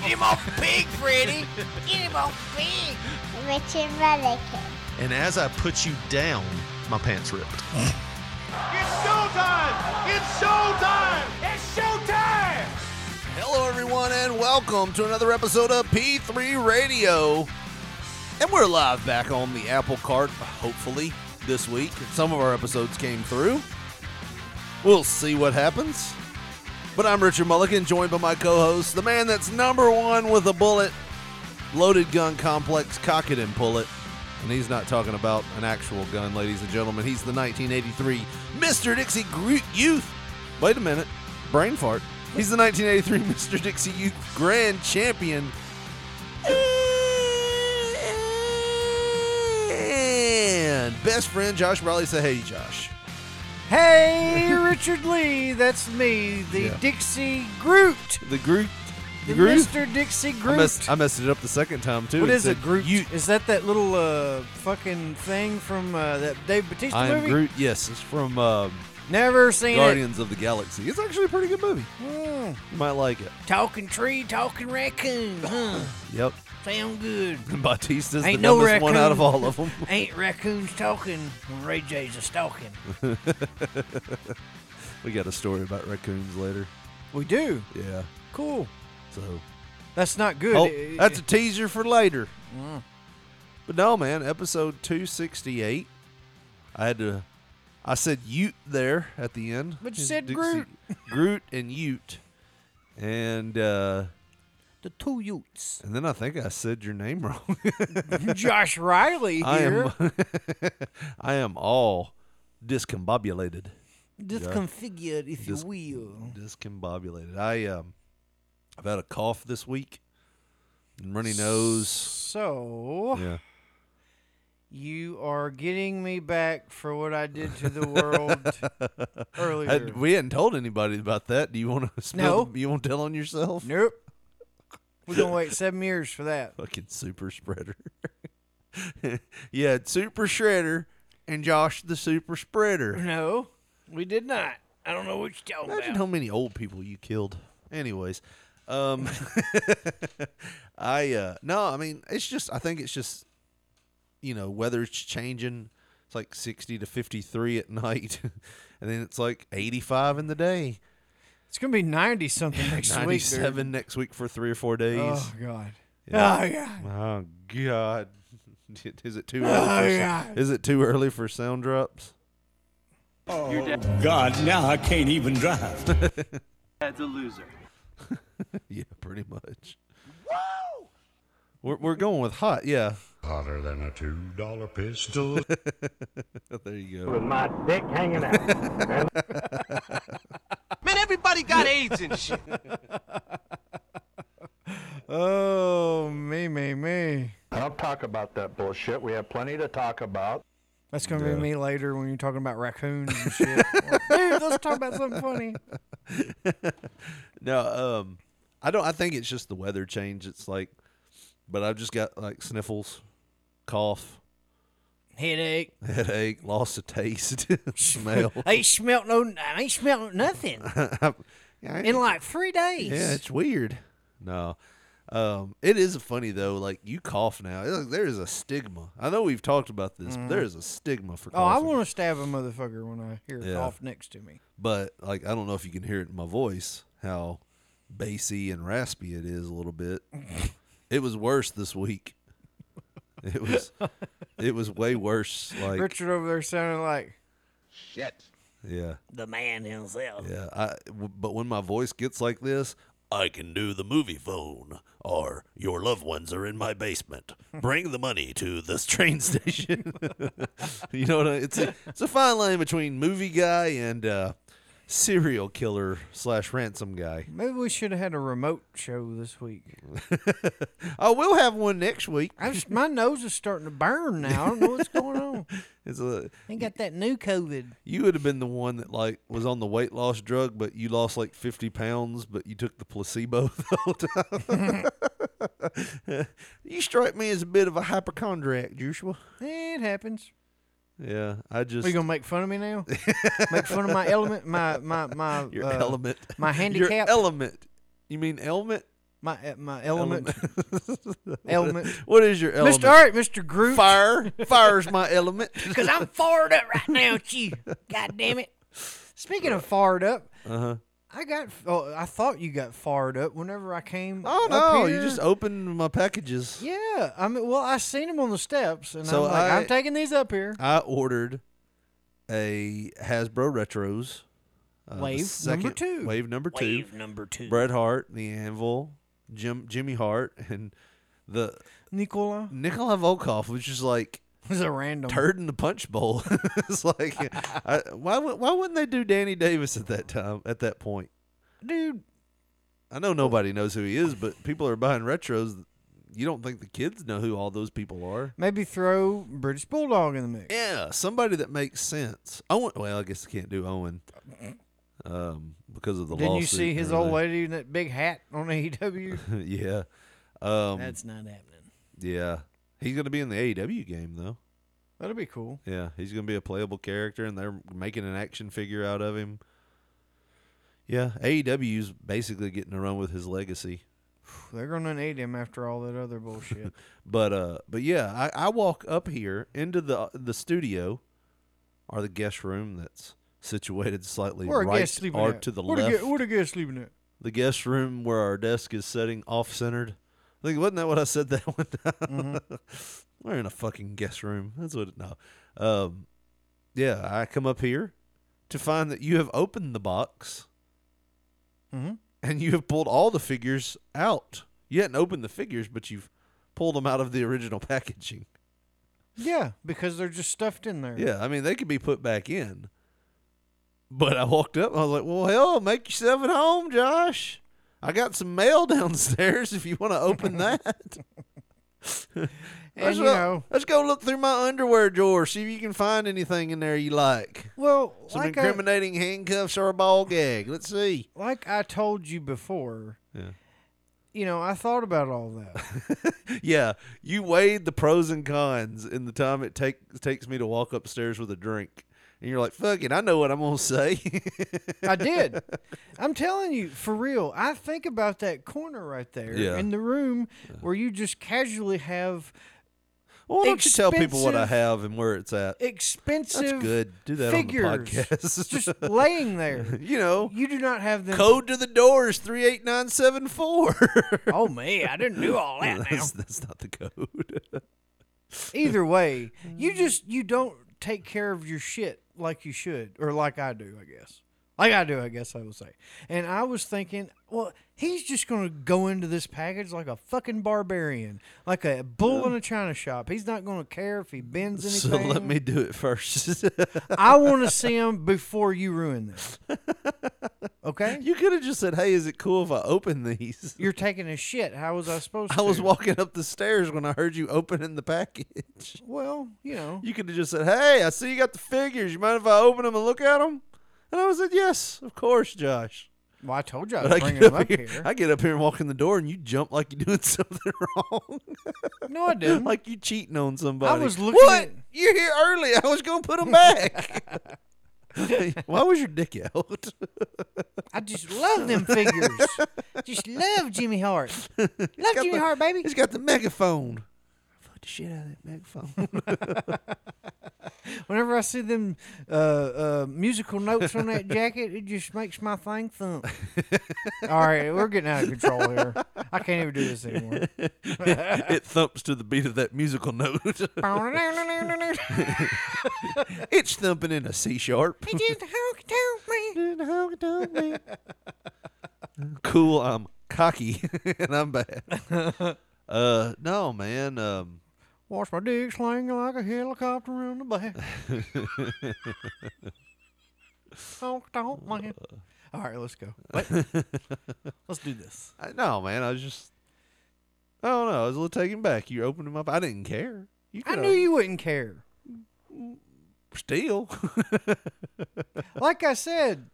Get him off pig, Freddy. Give him a pig! Richard Mullican. And as I put you down, my pants ripped. It's showtime! It's showtime! It's showtime! Hello, everyone, and welcome to another episode of P3 Radio. And we're live back on the Apple Cart, hopefully, this week. Some of our episodes came through. We'll see what happens. But I'm Richard Mulligan, joined by my co host, the man that's number one with a bullet, loaded gun complex, cock it and pull it. And he's not talking about an actual gun, ladies and gentlemen. He's the 1983 Mr. Dixie Gro- Youth. Wait a minute. Brain fart. He's the 1983 Mr. Dixie Youth Grand Champion. And best friend Josh Brawley. Say hey, Josh. Hey, Richard Lee, that's me, the Yeah. Dixie Groot. The Groot. The Groot? Mr. Dixie I Groot. messed, I messed it up the second time, too. what It is said Groot? You, Is that that little uh, fucking thing from uh, that Dave Batista I am movie? Groot. Yes, it's from um, Never seen Guardians of the Galaxy. It's actually a pretty good movie. it. Mm. You might like it. Talking tree, talking raccoon. Huh. Yep. Sound good. Batista's Ain't the no dumbest one out of all of them. Ain't raccoons talking when Ray J's a stalking. we got a story about raccoons later. We do. Yeah. Cool. So That's not good. oh, It- that's a teaser for later. Mm. But no, man. Episode two sixty eight. I had to. I said Ute there at the end. But you said Groot. Groot and Ute, and uh, the two Utes. and then I think I said your name wrong. Josh Riley I here. am. I am all discombobulated. Disconfigured, if Dis- you will. Discombobulated. I um, I've had a cough this week, and runny nose. So Yeah. you are getting me back for what I did to the world earlier. Had- we hadn't told anybody about that. Do you want to? No. You want to tell on yourself? nope. We're gonna wait seven years for that. Fucking super spreader. yeah, super shredder and Josh the super spreader. No, we did not. I don't know what you're talking Imagine about. how many old people you killed. Anyways, um, I uh, no, I mean it's just I think it's just you know weather's changing. It's like sixty to fifty three at night, and then it's like eighty five in the day. It's gonna be ninety something next Ninety week. dude. seven next week for three or four days. Oh god. Yeah. Oh yeah. Oh God! Is it too Oh, early? For, God. Is it too early for sound drops? Oh God, now I can't even drive. That's a loser. Yeah, pretty much. Woo! We're we're going with hot. Yeah, Hotter than a two dollar pistol. there you go. With my dick hanging out. Man, everybody got AIDS and shit. Oh me me me. I'll talk about that bullshit. We have plenty to talk about. That's gonna Yeah. be me later when you're talking about raccoons and shit. Dude, let's talk about something funny. No, um, I don't. I think it's just the weather change. It's like, but I've just got like sniffles, cough, Headache. headache, loss of taste, smell. I ain't smelt no. I ain't smelt nothing in like three days. yeah, it's weird. No, um, it is funny though. Like you cough now, like there is a stigma. I know we've talked about this, but there is a stigma for oh, I want to stab a motherfucker when I hear a Yeah. cough next to me. but like I don't know if you can hear it in my voice how bassy and raspy it is a little bit. it was worse this week. It was it was way worse. Like Richard over there sounding like shit. yeah, the man himself. yeah. I, but when my voice gets like this, I can do the movie phone or your loved ones are in my basement. Bring the money to this train station. you know what I, it's a it's a fine line between movie guy and uh serial killer slash ransom guy. Maybe we should have had a remote show this week. Oh, we'll have one next week. I just my nose is starting to burn now. I don't know what's going on. It's a I got that new COVID. you would have been the one that like was on the weight loss drug, but you lost like fifty pounds, but you took the placebo the whole time. you strike me as a bit of a hypochondriac, Joshua. It happens. Yeah, I just Are you gonna make fun of me now? make fun of my element, my my my your uh, element, my handicap, your element. You mean element? my uh, my element, element. what is your element? Mr. All right, Mr. Groot. Fire. Fire's my element. Because I'm fired up right now at you. God damn it. Speaking of fired up, Uh huh. I got. Oh, I thought you got fired up whenever I came. Oh up no! here. You just opened my packages. Yeah, I mean, well, I seen them on the steps, and So I'm like, I- I'm taking these up here. I ordered a Hasbro Retros. uh, the Wave number two. Wave number two. Wave number two. Bret Hart, the Anvil, Jim Jimmy Hart, and the Nikolai Nikolai Volkoff was just like was a random. turd in the punch bowl. it's like, I, why why wouldn't they do Danny Davis at that time? At that point, Dude, I know nobody knows who he is, but people are buying retros. You don't think the kids know who all those people are? maybe throw British Bulldog in the mix. Yeah, somebody that makes sense. Owen. Well, I guess I can't do Owen, um, because of the Didn't you see his old lady in that big hat on AEW? yeah, um, That's not happening. yeah. He's gonna be in the AEW game though. That'll be cool. Yeah, he's gonna be a playable character, and they're making an action figure out of him. Yeah, AEW's basically getting to run with his legacy. They're gonna need him after all that other bullshit. But uh, but yeah, I, I walk up here into the the studio, or the guest room that's situated slightly Where right or at? to the where left. The, where the guest sleeping at? the guest room where our desk is setting off centered. Think wasn't that what I said that one time? Mm-hmm. We're in a fucking guest room. That's what it no. Um yeah, I come up here to find that you have opened the box Mm-hmm. and you have pulled all the figures out. You hadn't opened the figures, but you've pulled them out of the original packaging. Yeah, because they're just stuffed in there. Yeah, I mean they could be put back in. But I walked up I was like, Well hell, make yourself at home, Josh. I got some mail downstairs if you want to open that. and let's, you go, know, let's go look through my underwear drawer, see if you can find anything in there you like. well, Some like I, incriminating handcuffs or a ball gag. Let's see. like I told you before, Yeah. you know, I thought about all that. Yeah, you weighed the pros and cons in the time it take, takes me to walk upstairs with a drink. And you're like, fuck it, I know what I'm going to say. I did. I'm telling you, for real. I think about that corner right there Yeah. in the room where you just casually have well, why don't you tell people what I have and where it's at? expensive That's good. Do that figures on the podcast. just laying there. you know, You do not have the code to the doors 38974. Oh man, I didn't do all that now. that's, that's not the code. Either way, you just you don't take care of your shit like you should, or like I do, I guess. Like I do, I guess I would say. And I was thinking, well, he's just gonna go into this package like a fucking barbarian, like a bull in a china shop. He's not gonna care if he bends anything. so let me do it first. I want to see him before you ruin this. Okay, you could have just said, "Hey, is it cool if I open these?" you're taking a shit. How was I supposed to? I was walking up the stairs when I heard you opening the package. Well, you know, You could have just said, "Hey, I see you got the figures. You mind if I open them and look at them?" And I was like, "Yes, of course, Josh." well, I told you I But was I bringing get him up up here, here. I get up here and walk in the door, and you jump like you're doing something wrong, No, I didn't. like you cheating on somebody. I was looking What? at- You're here early. I was gonna put them back. Why was your dick out? I just love them figures. just love Jimmy Hart. Love Jimmy Hart, baby. He's got the megaphone. The shit out of that megaphone. Whenever I see them uh, uh, musical notes on that jacket, it just makes my thing thump. All right, we're getting out of control here. I can't even do this anymore. it thumps to the beat of that musical note. it's thumping in a C sharp. cool, I'm cocky and I'm bad. Uh, no, man. Um, Watch my dick slinging like a helicopter in the back. Don't, don't mind. All right, let's go. What? let's do this. I, no, man. I was just. I don't know. I was a little taken back. You opened them up. I didn't care. You I knew you wouldn't care. Still. Like I said,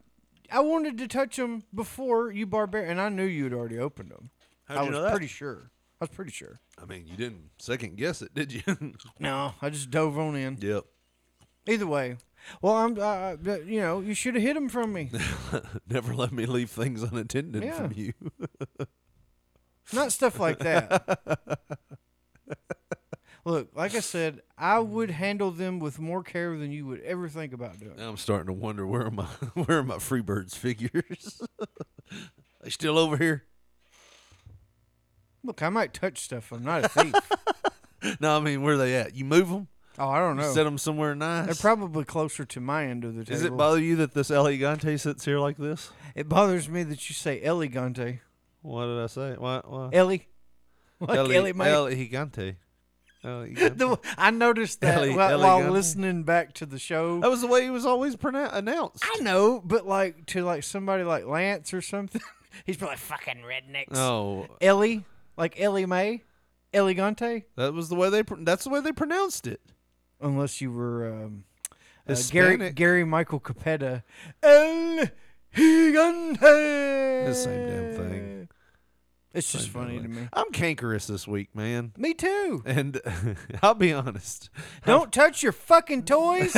I wanted to touch them before you barbarian, and I knew you'd already opened them. How'd I you was know that? pretty sure. I was pretty sure. I mean, you didn't second guess it, did you? No, I just dove on in. yep. Either way, well, I'm. Uh, you know, you should have hid them from me. Never let me leave things unattended Yeah. from you. Not stuff like that. Look, like I said, I would handle them with more care than you would ever think about doing. Now I'm starting to wonder where are my where are my Freebirds figures? Are they still over here? Look, I might touch stuff. I'm not a thief. No, I mean where are they at? You move them? oh, I don't know. Set them somewhere nice. They're probably closer to my end of the table. Does it bother you that this elegante sits here like this? It bothers me that you say elegante. What did I say? What? what? Ellie. Like Ellie Mae. elegante. Elegante. The- I noticed that Ellie- while, while listening back to the show. that was the way he was always pronoun- announced. I know, but like to like somebody like Lance or something, he's probably fucking rednecks. Oh, Ellie, like Ellie Mae, elegante. that was the way they. Pr- that's the way they pronounced it. Unless you were um, uh, Gary Gary Michael Cappetta. El Gigante. the same damn thing. It's just funny to me. I'm cankerous this week, man. Me too. And I'll be honest. Don't touch your fucking toys.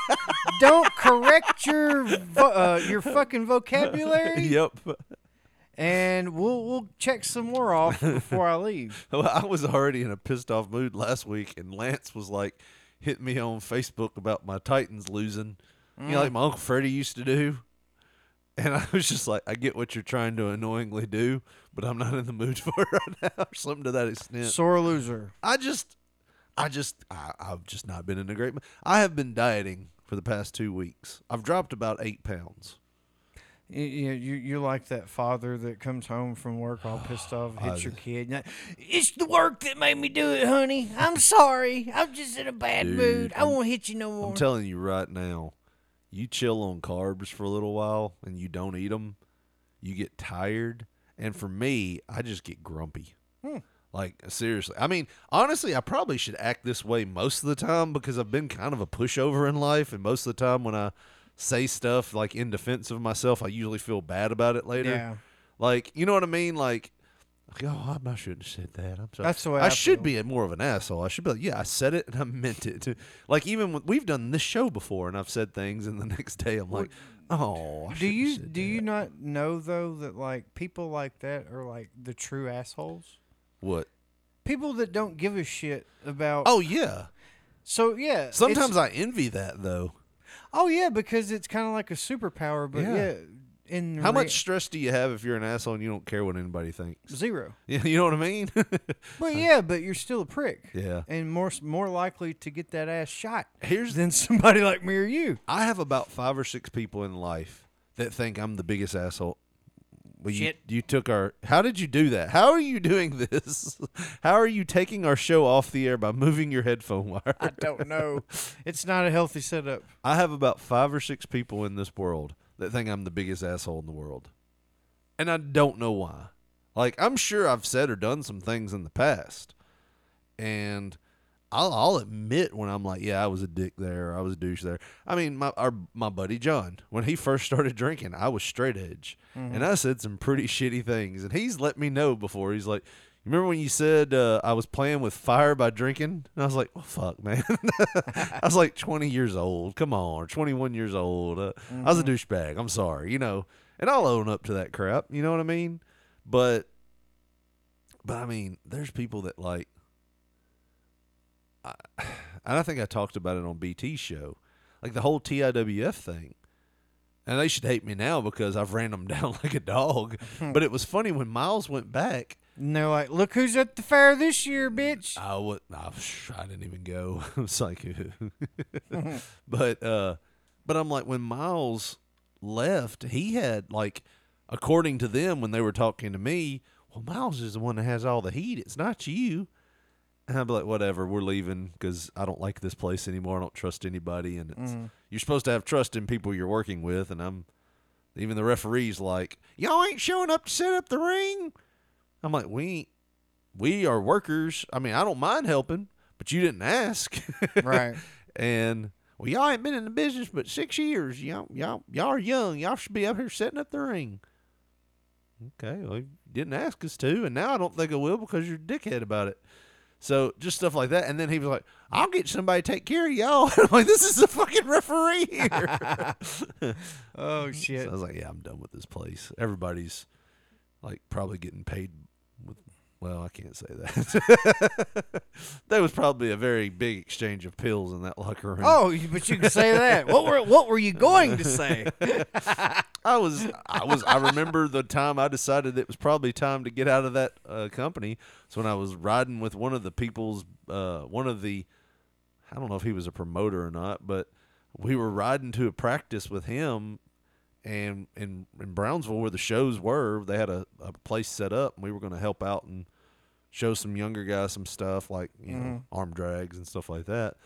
Don't correct your vo- uh, your fucking vocabulary. yep. And we'll we'll check some more off before I leave. Well, I was already in a pissed off mood last week, and Lance was like hitting me on Facebook about my Titans losing. You know, like mm. my Uncle Freddie used to do. And I was just like, I get what you're trying to annoyingly do, but I'm not in the mood for it right now, or something to that extent. Sore loser. I just, I just, I, I've just not been in a great. I have been dieting for the past two weeks. I've dropped about eight pounds. You, you, you- you're like that father that comes home from work all pissed off, hits your kid. it's the work that made me do it, honey. I'm sorry. I'm just in a bad Dude, mood. I I'm- won't hit you no more. I'm telling you right now, you chill on carbs for a little while and you don't eat them, you get tired. And for me, I just get grumpy. Hmm. Like, seriously. I mean, honestly, I probably should act this way most of the time because I've been kind of a pushover in life. And most of the time, when I say stuff like in defense of myself, I usually feel bad about it later. Yeah. Like, you know what I mean? Like, oh, I shouldn't have said that. I'm sorry. That's the way I, I should feel. be a more of an asshole. I should be like, yeah, I said it and I meant it. Like, even when we've done this show before, and I've said things, and the next day I'm like, oh, I do you have said do you not know though that like people like that are like the true assholes? what? People that don't give a shit about. Oh yeah. so yeah. Sometimes I envy that though. Oh yeah, because it's kind of like a superpower. But Yeah. yeah, in How much stress do you have if you're an asshole and you don't care what anybody thinks? zero? Yeah, you know what I mean? But yeah, but you're still a prick. Yeah. and more more likely to get that ass shot Here's than somebody like me or you. I have about five or six people in life that think I'm the biggest asshole. Well, you, you took our. How did you do that? How are you doing this? How are you taking our show off the air by moving your headphone wire? I don't know. it's not a healthy setup. I have about five or six people in this world that think I'm the biggest asshole in the world. And I don't know why. Like, I'm sure I've said or done some things in the past. And I'll, I'll admit when I'm like, yeah, I was a dick there. I was a douche there. I mean, my our, my buddy John, when he first started drinking, I was straight edge. And I said some pretty shitty things. And he's let me know before. He's like, you remember when you said uh, I was playing with fire by drinking? And I was like, well, fuck, man. I was like 20 years old. Come on, or 21 years old. Uh, I was a douchebag. I'm sorry, you know. And I'll own up to that crap. You know what I mean? But, but I mean, there's people that like, I, and I think I talked about it on BT show, like the whole TIWF thing. And they should hate me now because I've ran them down like a dog. but it was funny when Miles went back. And they're like, "Look who's at the fair this year, bitch." I would. I, I didn't even go. I was like, but uh, but I'm like, when Miles left, he had like, according to them, when they were talking to me, well, Miles is the one that has all the heat. It's not you. And I'd be like, whatever, we're leaving because I don't like this place anymore. I don't trust anybody, and it's Mhm. you're supposed to have trust in people you're working with, and I'm even the referees like, y'all ain't showing up to set up the ring. I'm like, we ain't, we are workers. I mean, I don't mind helping, but you didn't ask, Right. and well, y'all ain't been in the business but six years. Y'all, y'all, y'all are young. Y'all should be up here setting up the ring. Okay, well, you didn't ask us to, and now I don't think I will because you're a dickhead about it. So just stuff like that, and then he was like, "I'll get somebody to take care of y'all." I'm like, "This is the fucking referee here." Oh shit. So I was like, "Yeah, I'm done with this place." Everybody's like probably getting paid. Well, I can't say that. that was probably a very big exchange of pills in that locker room. Oh, but you can say that. What were what were you going to say? I was, I was, I remember the time I decided it was probably time to get out of that uh, company. So when I was riding with one of the people's, uh, one of the, I don't know if he was a promoter or not, but we were riding to a practice with him, and in in Brownsville where the shows were, they had a, a place set up, and we were going to help out and show some younger guys some stuff like you know mm-hmm. arm drags and stuff like that.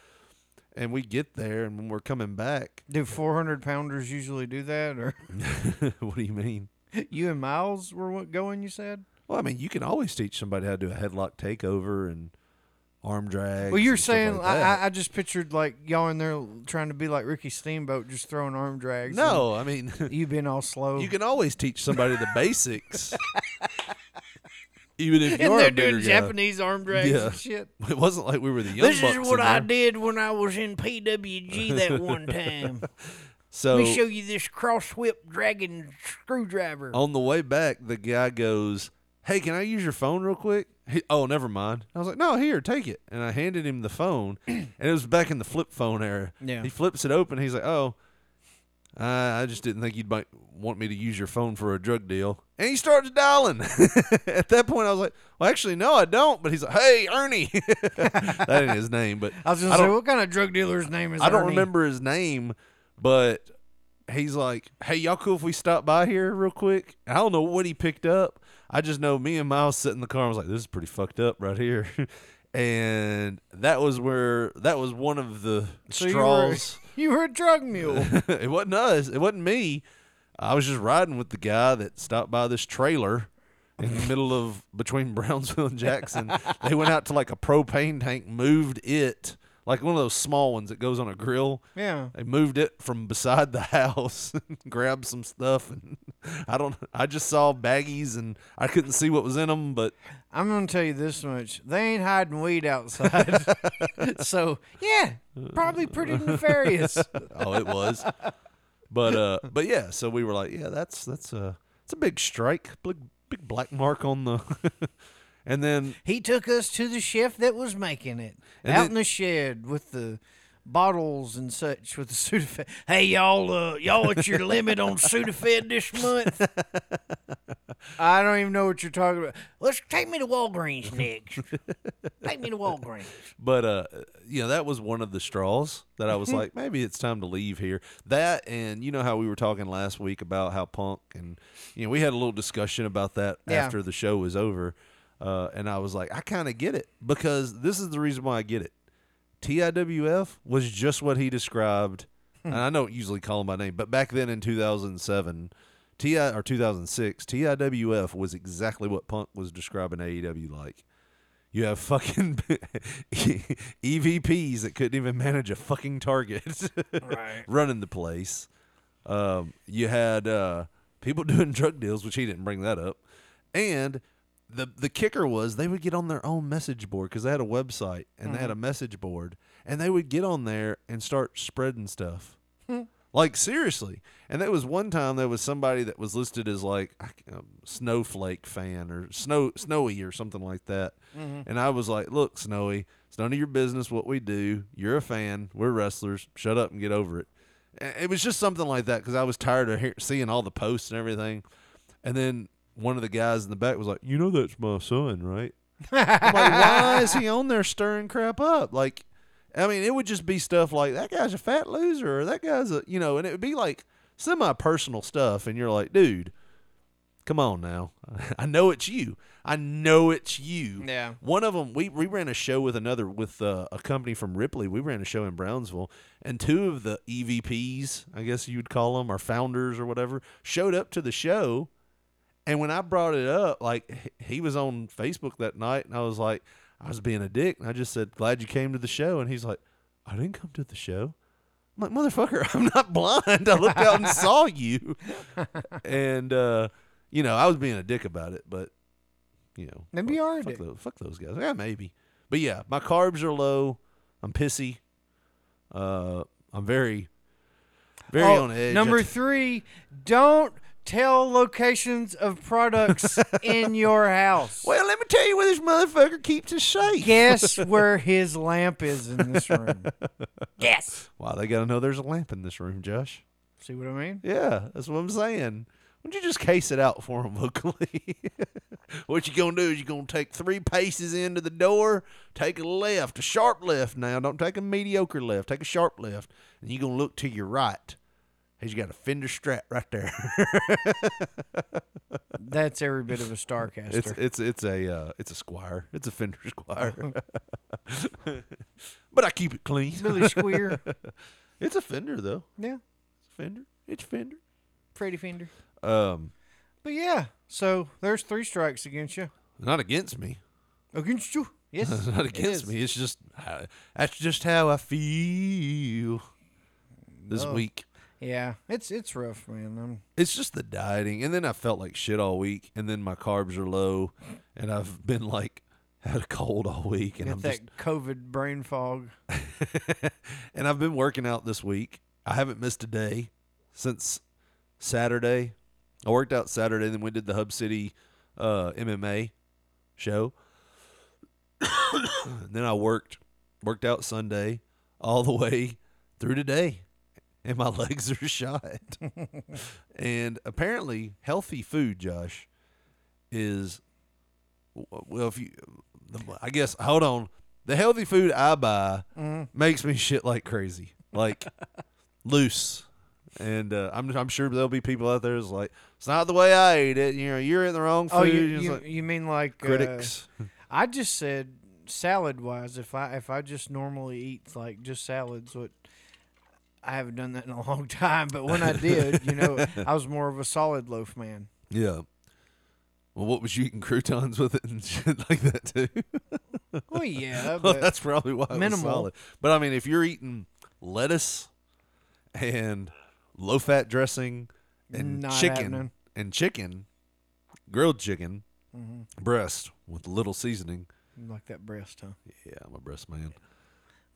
And we get there, and when we're coming back, Do four hundred pounders usually do that, or what do you mean? you and Miles were what going? You said. Well, I mean, you can always teach somebody how to do a headlock takeover and arm drag. Well, you're saying I, I, I just pictured like y'all in there trying to be like Ricky Steamboat, just throwing arm drags. no, I mean, and you been all slow. you can always teach somebody the basics, even if you're they're a doing guy. Japanese arm drags Yeah. and shit. It wasn't like we were the young This is what I did when I was in PWG that one time. So Let me show you this cross whip dragon screwdriver. on the way back, the guy goes, "Hey, can I use your phone real quick?" He, oh, never mind. I was like, "No, here, take it." And I handed him the phone, and it was back in the flip phone era. Yeah. He flips it open. He's like, "Oh, I I just didn't think you'd might want me to use your phone for a drug deal." And he starts dialing. At that point, I was like, "Well, actually, no, I don't." But he's like, "Hey, Ernie." that ain't his name, but I was gonna say, what kind of drug dealer's name is Ernie? I don't remember his name, but he's like, "Hey, y'all cool if we stop by here real quick?" I don't know what he picked up. I just know me and Miles sitting in the car. and was like, "This is pretty fucked up right here," and that was where that was one of the So you straws. were, you were a drug mule. it wasn't us. It wasn't me. I was just riding with the guy that stopped by this trailer in the middle of between Brownsville and Jackson. they went out to like a propane tank, moved it like one of those small ones that goes on a grill. yeah. They moved it from beside the house, and grabbed some stuff, and I don't. I just saw baggies, and I couldn't see what was in them. But I'm gonna tell you this much: they ain't hiding weed outside. so yeah, probably pretty nefarious. oh, it was. But uh, but yeah. So we were like, yeah, that's that's a it's a big strike, big big black mark on the. And then He took us to the chef that was making it out then- in the shed with the bottles and such with the Sudafed. Hey y'all, uh, y'all at your limit on Sudafed this month? I don't even know what you're talking about. Let's take me to Walgreens next. take me to Walgreens. but uh you know that was one of the straws that I was Mm-hmm. like maybe it's time to leave here that and you know how we were talking last week about how punk and you know we had a little discussion about that Yeah. after the show was over uh and I was like I kind of get it because this is the reason why I get it TIWF was just what he described Hmm. and I don't usually call him by name but back then in 2007 TI or 2006 TIWF was exactly what punk was describing AEW like you have fucking EVPs that couldn't even manage a fucking target Right. running the place. Um, you had uh, people doing drug deals, which he didn't bring that up. And the the kicker was they would get on their own message board because they had a website and they had a mm-hmm. message board, and they would get on there and start spreading stuff. Hmm. Like seriously, and there was one time there was somebody that was listed as like a um, snowflake fan or snow snowy or something like that, mm-hmm. and I was like, "Look, Snowy, it's none of your business what we do. You're a fan. We're wrestlers. Shut up and get over it." And It was just something like that because I was tired of seeing all the posts and everything, and then one of the guys in the back was like, "You know that's my son, right?" I'm like, why is he on there stirring crap up? Like, I mean, it would just be stuff like that guy's a fat loser, or that guy's a, you know, and it would be like semi personal stuff, and you're like, dude, Come on now. I know it's you. I know it's you. Yeah. One of them, we, we ran a show with another, with uh, a company from Ripley. We ran a show in Brownsville, and two of the EVPs, I guess you'd call them, or founders or whatever, showed up to the show. And when I brought it up, like he was on Facebook that night, and I was like, I was being a dick, and I just said, "Glad you came to the show." And he's like, "I didn't come to the show." I'm like, "Motherfucker, I'm not blind. I looked out and saw you." And uh, you know, I was being a dick about it, but you know, Maybe you are a fuck. Those, fuck those guys. Yeah, maybe. But yeah, my carbs are low. I'm pissy. Uh, I'm very, very Oh, on edge. Number three, don't tell locations of products in your house. well, let me tell you where this motherfucker keeps his safe. Guess where his lamp is in this room. Yes. Why they gotta know there's a lamp in this room, Josh? See what I mean? Yeah, that's what I'm saying. Why don't you just case it out for him locally? what you gonna do is you gonna take three paces into the door, take a left, a sharp left. Now, don't take a mediocre left, take a sharp left, and you gonna look to your right. He's got a fender strap right there. That's every bit of a Starcaster. it's it's it's a uh, it's a Squier. It's a fender Squier. but I keep it clean. Billy Squier. it's a fender though. Yeah. It's a fender. It's fender. Freddy Fender. Um, But yeah, so there's three strikes against you. not against me. Against you? Yes. It's not against is. me. It's just how, that's just how I feel this Oh. week. Yeah, it's it's rough, man. I'm, It's just the dieting, and then I felt like shit all week, and then my carbs are low, and I've been like had a cold all week, and I'm that just COVID brain fog. and I've been working out this week. I haven't missed a day since Saturday. I worked out Saturday, then we did the Hub City uh, MMA show. then I worked worked out Sunday all the way through today, and my legs are shot. and apparently, healthy food, Josh, is well. If you, I guess, hold on. The healthy food I buy makes me shit like crazy, like loose. And uh, I'm I'm sure there'll be people out there that's like, it's not the way I ate it. You know, you're in the wrong food. Oh, you you, like, you mean like uh, critics. I just said salad wise. If I if I just normally eat like just salads, what I haven't done that in a long time. But when I did, you know, I was more of a solid loaf man. yeah. Well, what was you eating croutons with it and shit like that too? Well, yeah, well, that's probably why it minimal. was solid. But I mean, if you're eating lettuce and low fat dressing and Not chicken happening. and chicken, grilled chicken, Mm-hmm. breast with little seasoning. you like that breast, huh? Yeah, I'm a breast man.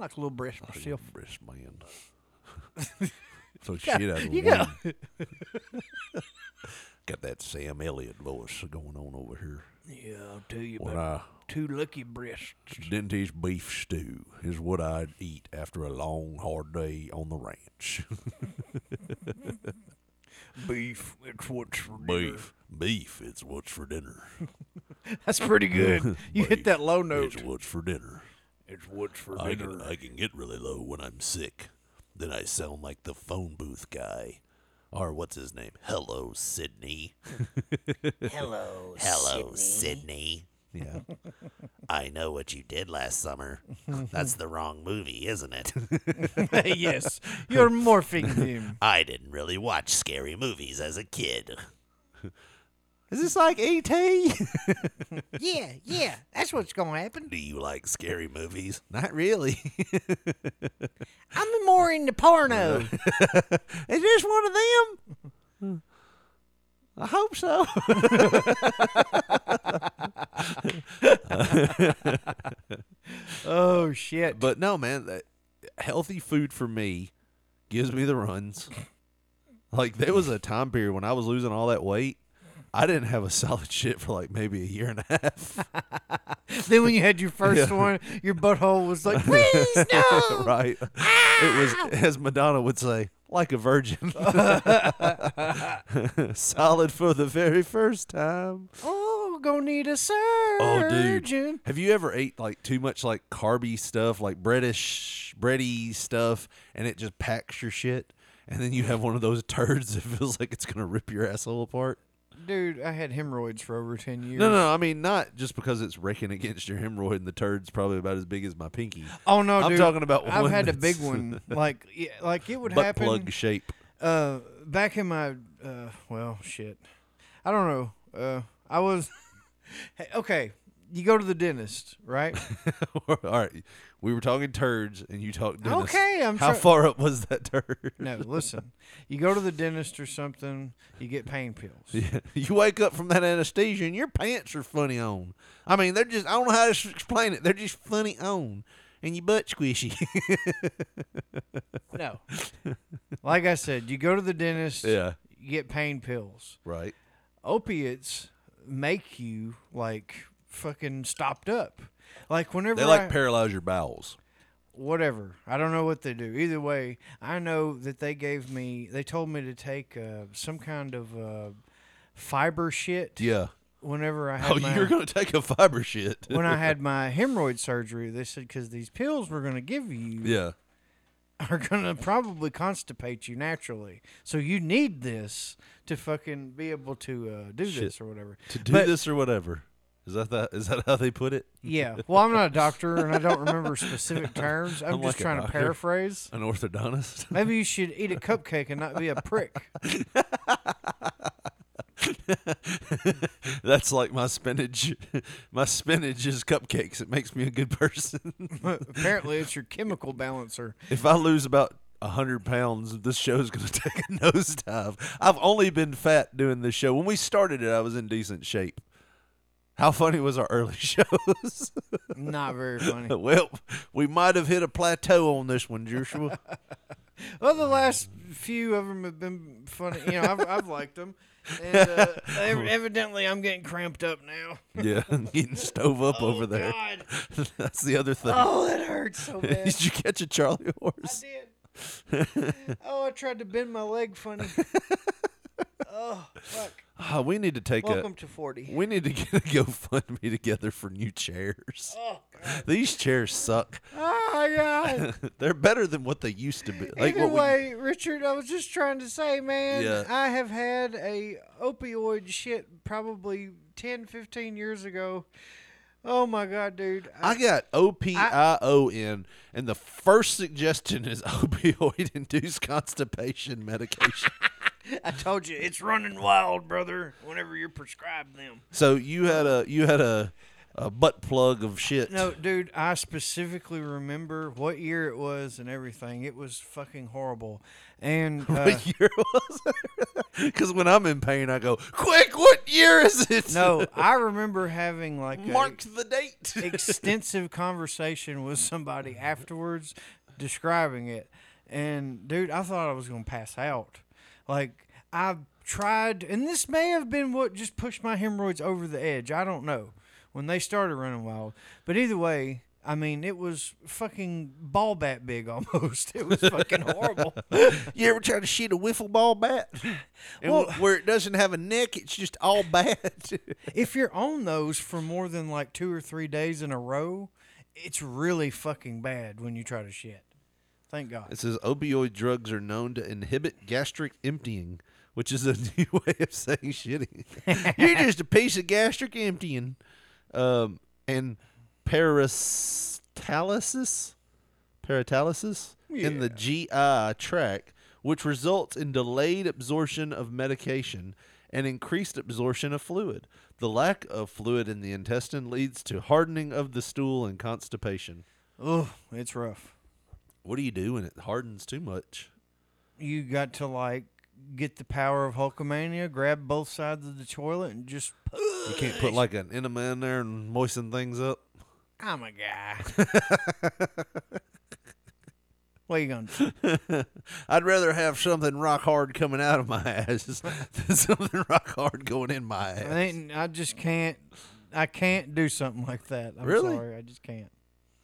Like a little breast myself. Breast man. so shit out of you got- Got that Sam Elliott voice going on over here. Yeah, I'll tell you When about I two lucky breasts. Dinty's beef stew is what I'd eat after a long, hard day on the ranch. Beef. It's what's for dinner. beef, beef. It's what's for dinner. That's pretty good. You hit that low note. It's what's for dinner. It's what's for I dinner. can, I can get really low when I'm sick. Then I sound like the phone booth guy. Or what's his name? Hello, Sidney. Hello, Hello, Sidney. Yeah. I know what you did last summer. That's the wrong movie, isn't it? yes, you're morphing him. I didn't really watch scary movies as a kid. Is this like E.T.? yeah, yeah, that's what's gonna happen. Do you like scary movies? Not really. I'm more into porno. Is this one of them? I hope so. oh shit! but no, man, that healthy food for me gives me the runs. Like there was a time period when I was losing all that weight. I didn't have a solid shit for like maybe a year and a half. then when you had your first Yeah. one, your butthole was like, please no. right. It was ah! as Madonna would say, like a virgin. solid for the very first time. Oh, gonna need a Oh, dude. surgeon. Have you ever ate like too much like carby stuff, like breadish, bready stuff, and it just packs your shit? And then you have one of those turds that feels like it's gonna rip your asshole apart. Dude, I had hemorrhoids for over ten years. No, no, I mean not just because it's raking against your hemorrhoid and the turd's probably about as big as my pinky. Oh no, I'm dude. talking about I've one had a big one. Like, yeah, like it would Butt happen. plug shape. Uh, back in my, uh, well, shit. I don't know. Uh, I was, okay. You go to the dentist, right? All right, we were talking turds, and you talked. Dentist. Okay, I'm How try- far up was that turd? No, listen. You go to the dentist or something. You get pain pills. Yeah. You wake up from that anesthesia and your pants are funny on. I mean, they're just, I don't know how to explain it. They're just funny on. And your butt squishy. No. Like I said, you go to the dentist. yeah. You get pain pills. Right. Opiates make you like fucking stopped up. Like whenever They like I, paralyze your bowels. whatever. I don't know what they do. Either way, I know that they gave me. They told me to take uh, some kind of uh, fiber shit. Yeah. Whenever I had Oh, my, you're to take a fiber shit. when I had my hemorrhoid surgery, they said because these pills we're to give you yeah. are to probably constipate you naturally. So you need this to fucking be able to uh, do Shit. this or whatever. To do But- this or whatever. Is that that? Is that how they put it? Yeah. Well, I'm not a doctor and I don't remember specific terms. I'm, I'm just like trying to paraphrase. An orthodontist? Maybe you should eat a cupcake and not be a prick. That's like my spinach. My spinach is cupcakes. It makes me a good person. Apparently, it's your chemical balancer. if I lose about a hundred pounds, this show's gonna take a nosedive. I've only been fat doing this show. When we started it, I was in decent shape. How funny was our early shows? Not very funny. well, we might have hit a plateau on this one, Joshua. Well, the last few of them have been funny. You know, I've, I've liked them. And uh, ev- evidently, I'm getting cramped up now. yeah, getting stove up over Oh, there. God. That's the other thing. Oh, that hurts so bad. Did you catch a Charlie I horse? did. Oh, I tried to bend my leg funny. Oh, fuck. Ah, we need to take Welcome a. to 40. We need to get a GoFundMe together for new chairs. Oh, God. These chairs suck. Oh, God. They're better than what they used to be. Like Either what we- way, Richard, I was just trying to say, man, Yeah. I have had a opioid shit probably 10, 15 years ago. Oh my god, dude. I got O P I O N, and the first suggestion is opioid induced constipation medication. I told you it's running wild, brother. Whenever you're prescribed them. so you had a you had a, a butt plug of shit. No, dude, I specifically remember what year it was and everything. It was fucking horrible. And uh, What year was it? Because when I'm in pain, I go, "Quick, what year is it?" no, I remember having like a mark the date. extensive conversation with somebody afterwards describing it. And dude, I thought I was going to pass out. Like I tried and this may have been what just pushed my hemorrhoids over the edge. I don't know. When they started running wild. But either way, I mean, it was fucking ball bat big almost. It was fucking horrible. You ever try to shit a wiffle ball bat? And Well- where it doesn't have a neck, it's just all bat. if you're on those for more than like two or three days in a row, it's really fucking bad when you try to shit. Thank God. It says opioid drugs are known to inhibit gastric emptying, which is a new way of saying shitting. You're just a piece of gastric emptying. Um, and peristalsis, peritalisis in the GI tract, which results in delayed absorption of medication and increased absorption of fluid. The lack of fluid in the intestine leads to hardening of the stool and constipation. Oh, it's rough. What do you do when it hardens too much? You got to like get the power of Hulkamania, grab both sides of the toilet, and just. You can't put like an enema in there and moisten things up. I'm a guy. what are you gonna do? I'd rather have something rock hard coming out of my ass than something rock hard going in my I, ass. ain't, I just can't. I can't do something like that. I'm Really? sorry. I just can't.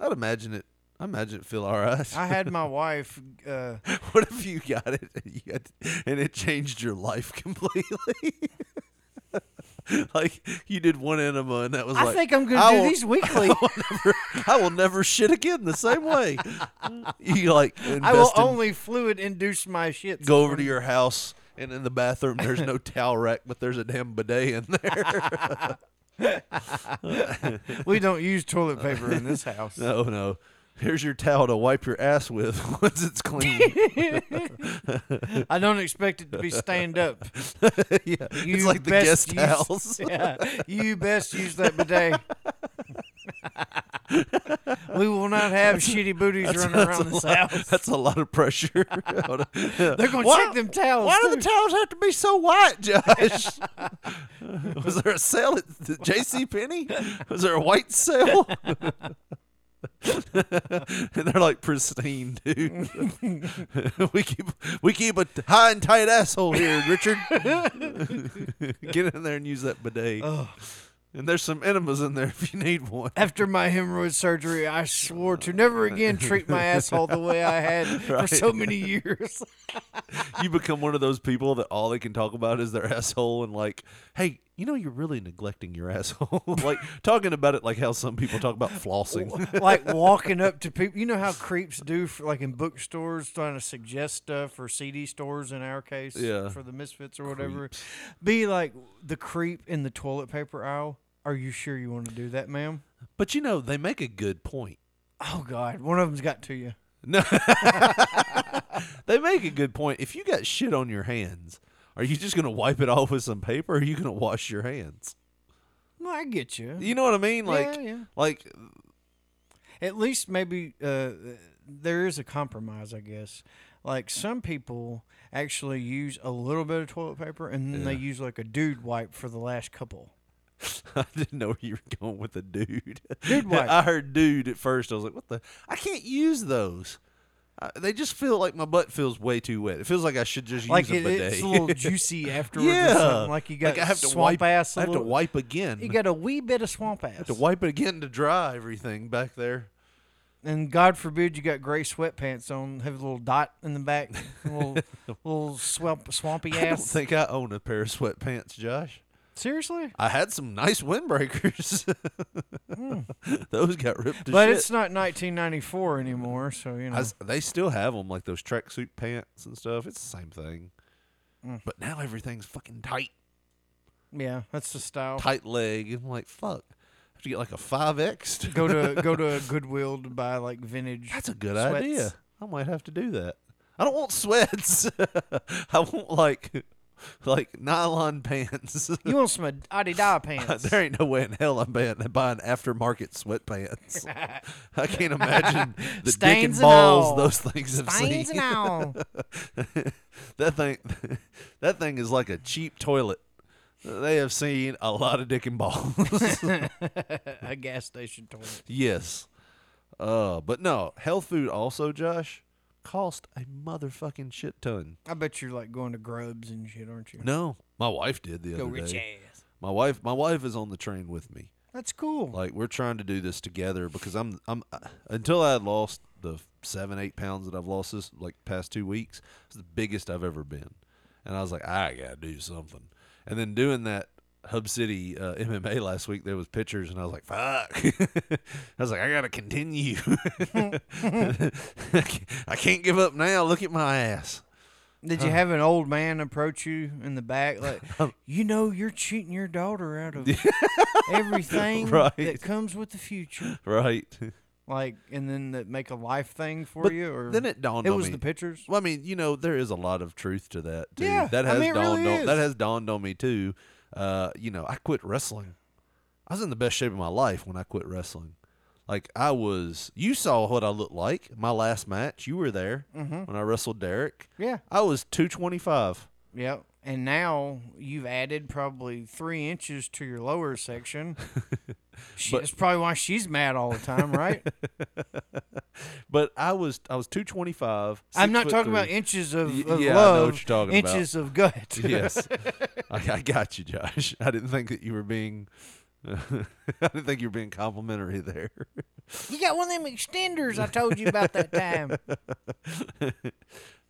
I'd imagine it. I imagine it feel all right. I had my wife. Uh, what if you got it and, you got, and it changed your life completely? like you did one enema and that was I like think I'm gonna do will- these weekly. I will, never, I will never shit again the same way. You like I will in- only fluid induce my shit. go over to your house and in the bathroom there's no towel rack, but there's a damn bidet in there. We don't use toilet paper in this house. no, no. Here's your towel to wipe your ass with once it's clean. I don't expect it to be stand up. yeah, You it's like the best guest use- towels. Yeah, you best use that bidet. we will not have shitty booties running That's around this lot- house. That's a lot of pressure. They're They're gonna check them towels. Why do the towels have to be so white, Josh? Was there a sale at J.C. Penney? Was there a white sale? and they're like pristine, dude. we keep we keep a high and tight asshole here, Richard. Get in there and use that bidet. And there's some enemas in there if you need one. After my hemorrhoid surgery, I swore to never again treat my asshole the way I had for so many years. you become one of those people that all they can talk about is their asshole and like, hey, you know, you're really neglecting your asshole. like talking about it like how some people talk about flossing. like walking up to people. You know how creeps do, for, like in bookstores, trying to suggest stuff or CD stores in our case, Yeah. for the Misfits or whatever. Be like the creep in the toilet paper aisle. Are you sure you want to do that, ma'am? but you know, they make a good point. Oh God, one of them's got to you. No, they make a good point. If you got shit on your hands, are you just gonna wipe it off with some paper? Or are you gonna wash your hands? Well, I get you. You know what I mean? Like, yeah, yeah. like At least maybe uh, there is a compromise, I guess. Like some people actually use a little bit of toilet paper and then they use like a dude wipe for the last couple. I didn't know where you were going with the dude. Dude wipe. I heard dude at first. I was like, what the? I can't use those. I, they just feel like my butt feels way too wet. It feels like I should just Like use a it, bidet. it's a little juicy afterwards. yeah, or something. like you got I have to swamp wipe. ass. a I have to wipe again. You got a wee bit of swamp ass. I have to wipe it again to dry everything back there. And God forbid you got gray sweatpants on, have a little dot in the back, a little, little swamp, swampy I don't ass. think I own a pair of sweatpants, Josh. Seriously? I had some nice windbreakers. Those got ripped to. But shit. it's not 1994 anymore, so you know. I they still have them, like those tracksuit pants and stuff. It's the same thing. Mm. But now everything's fucking tight, yeah, that's the style. tight leg. I'm like, fuck. I have to get like a five X. go to go to a Goodwill to buy like vintage. That's a good sweats. idea. I might have to do that. I don't want sweats. I want like like nylon pants. You want some Adidas pants? there ain't no way in hell I'm buying, buying aftermarket sweatpants. I can't imagine the dick and balls all. those things have Stains seen. and all. that thing, that thing is like a cheap toilet. They have seen a lot of dick and balls. a gas station toilet. yes, uh, but no health food also, Josh, cost a motherfucking shit ton. I bet you're like going to Grubs and shit, aren't you? No, my wife did the Go other rich day. ass. My wife, my wife is on the train with me. That's cool. Like we're trying to do this together because I'm I'm uh, until I had lost the seven eight pounds that I've lost this like past two weeks. It's the biggest I've ever been, and I was like I gotta do something. And then doing that Hub City uh, MMA last week, there was pictures, and I was like fuck. I was like I gotta continue. I can't give up now. Look at my ass. Did you have an old man approach you in the back, like, Um, you know, you're cheating your daughter out of everything Right. that comes with the future, Right. like, and then that make a life thing for But you, or then it dawned it on was me. the pictures. Well, I mean, you know, there is a lot of truth to that too. Yeah, that I has mean, it dawned really on that is. has dawned on me too. Uh, you know, I quit wrestling. I was in the best shape of my life when I quit wrestling. Like I was, you saw what I looked like my last match. You were there Mhm. when I wrestled Derek. Yeah, I was two twenty five. Yep. And now you've added probably three inches to your lower section. She, But- that's probably why she's mad all the time, right? But I was I was two twenty five. I'm not talking about inches of, of yeah, I know love. what you're talking about. inches of gut. yes, I, I got you, Josh. I didn't think that you were being. I didn't think you were being complimentary there. you got one of them extenders I told you about that time.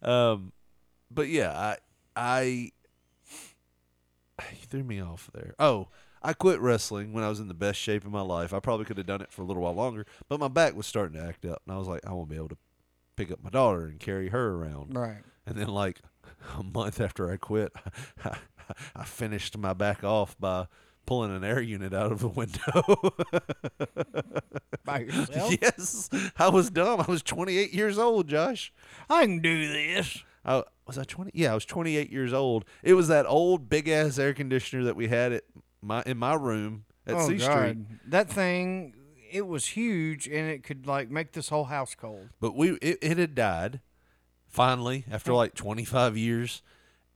um, but yeah, I, I, you threw me off there. Oh, I quit wrestling when I was in the best shape of my life. I probably could have done it for a little while longer, but my back was starting to act up, and I was like, I won't be able to pick up my daughter and carry her around. Right. And then, like a month after I quit, I finished my back off by pulling an air unit out of the window. By yourself. yes, I was dumb. I was 28 years old, Josh. I can do this. I, was I 20? Yeah, I was 28 years old. It was that old big ass air conditioner that we had at my in my room at oh C God, Street. that thing. It was huge, and it could like make this whole house cold. But we it, it had died finally after mm. like 25 years,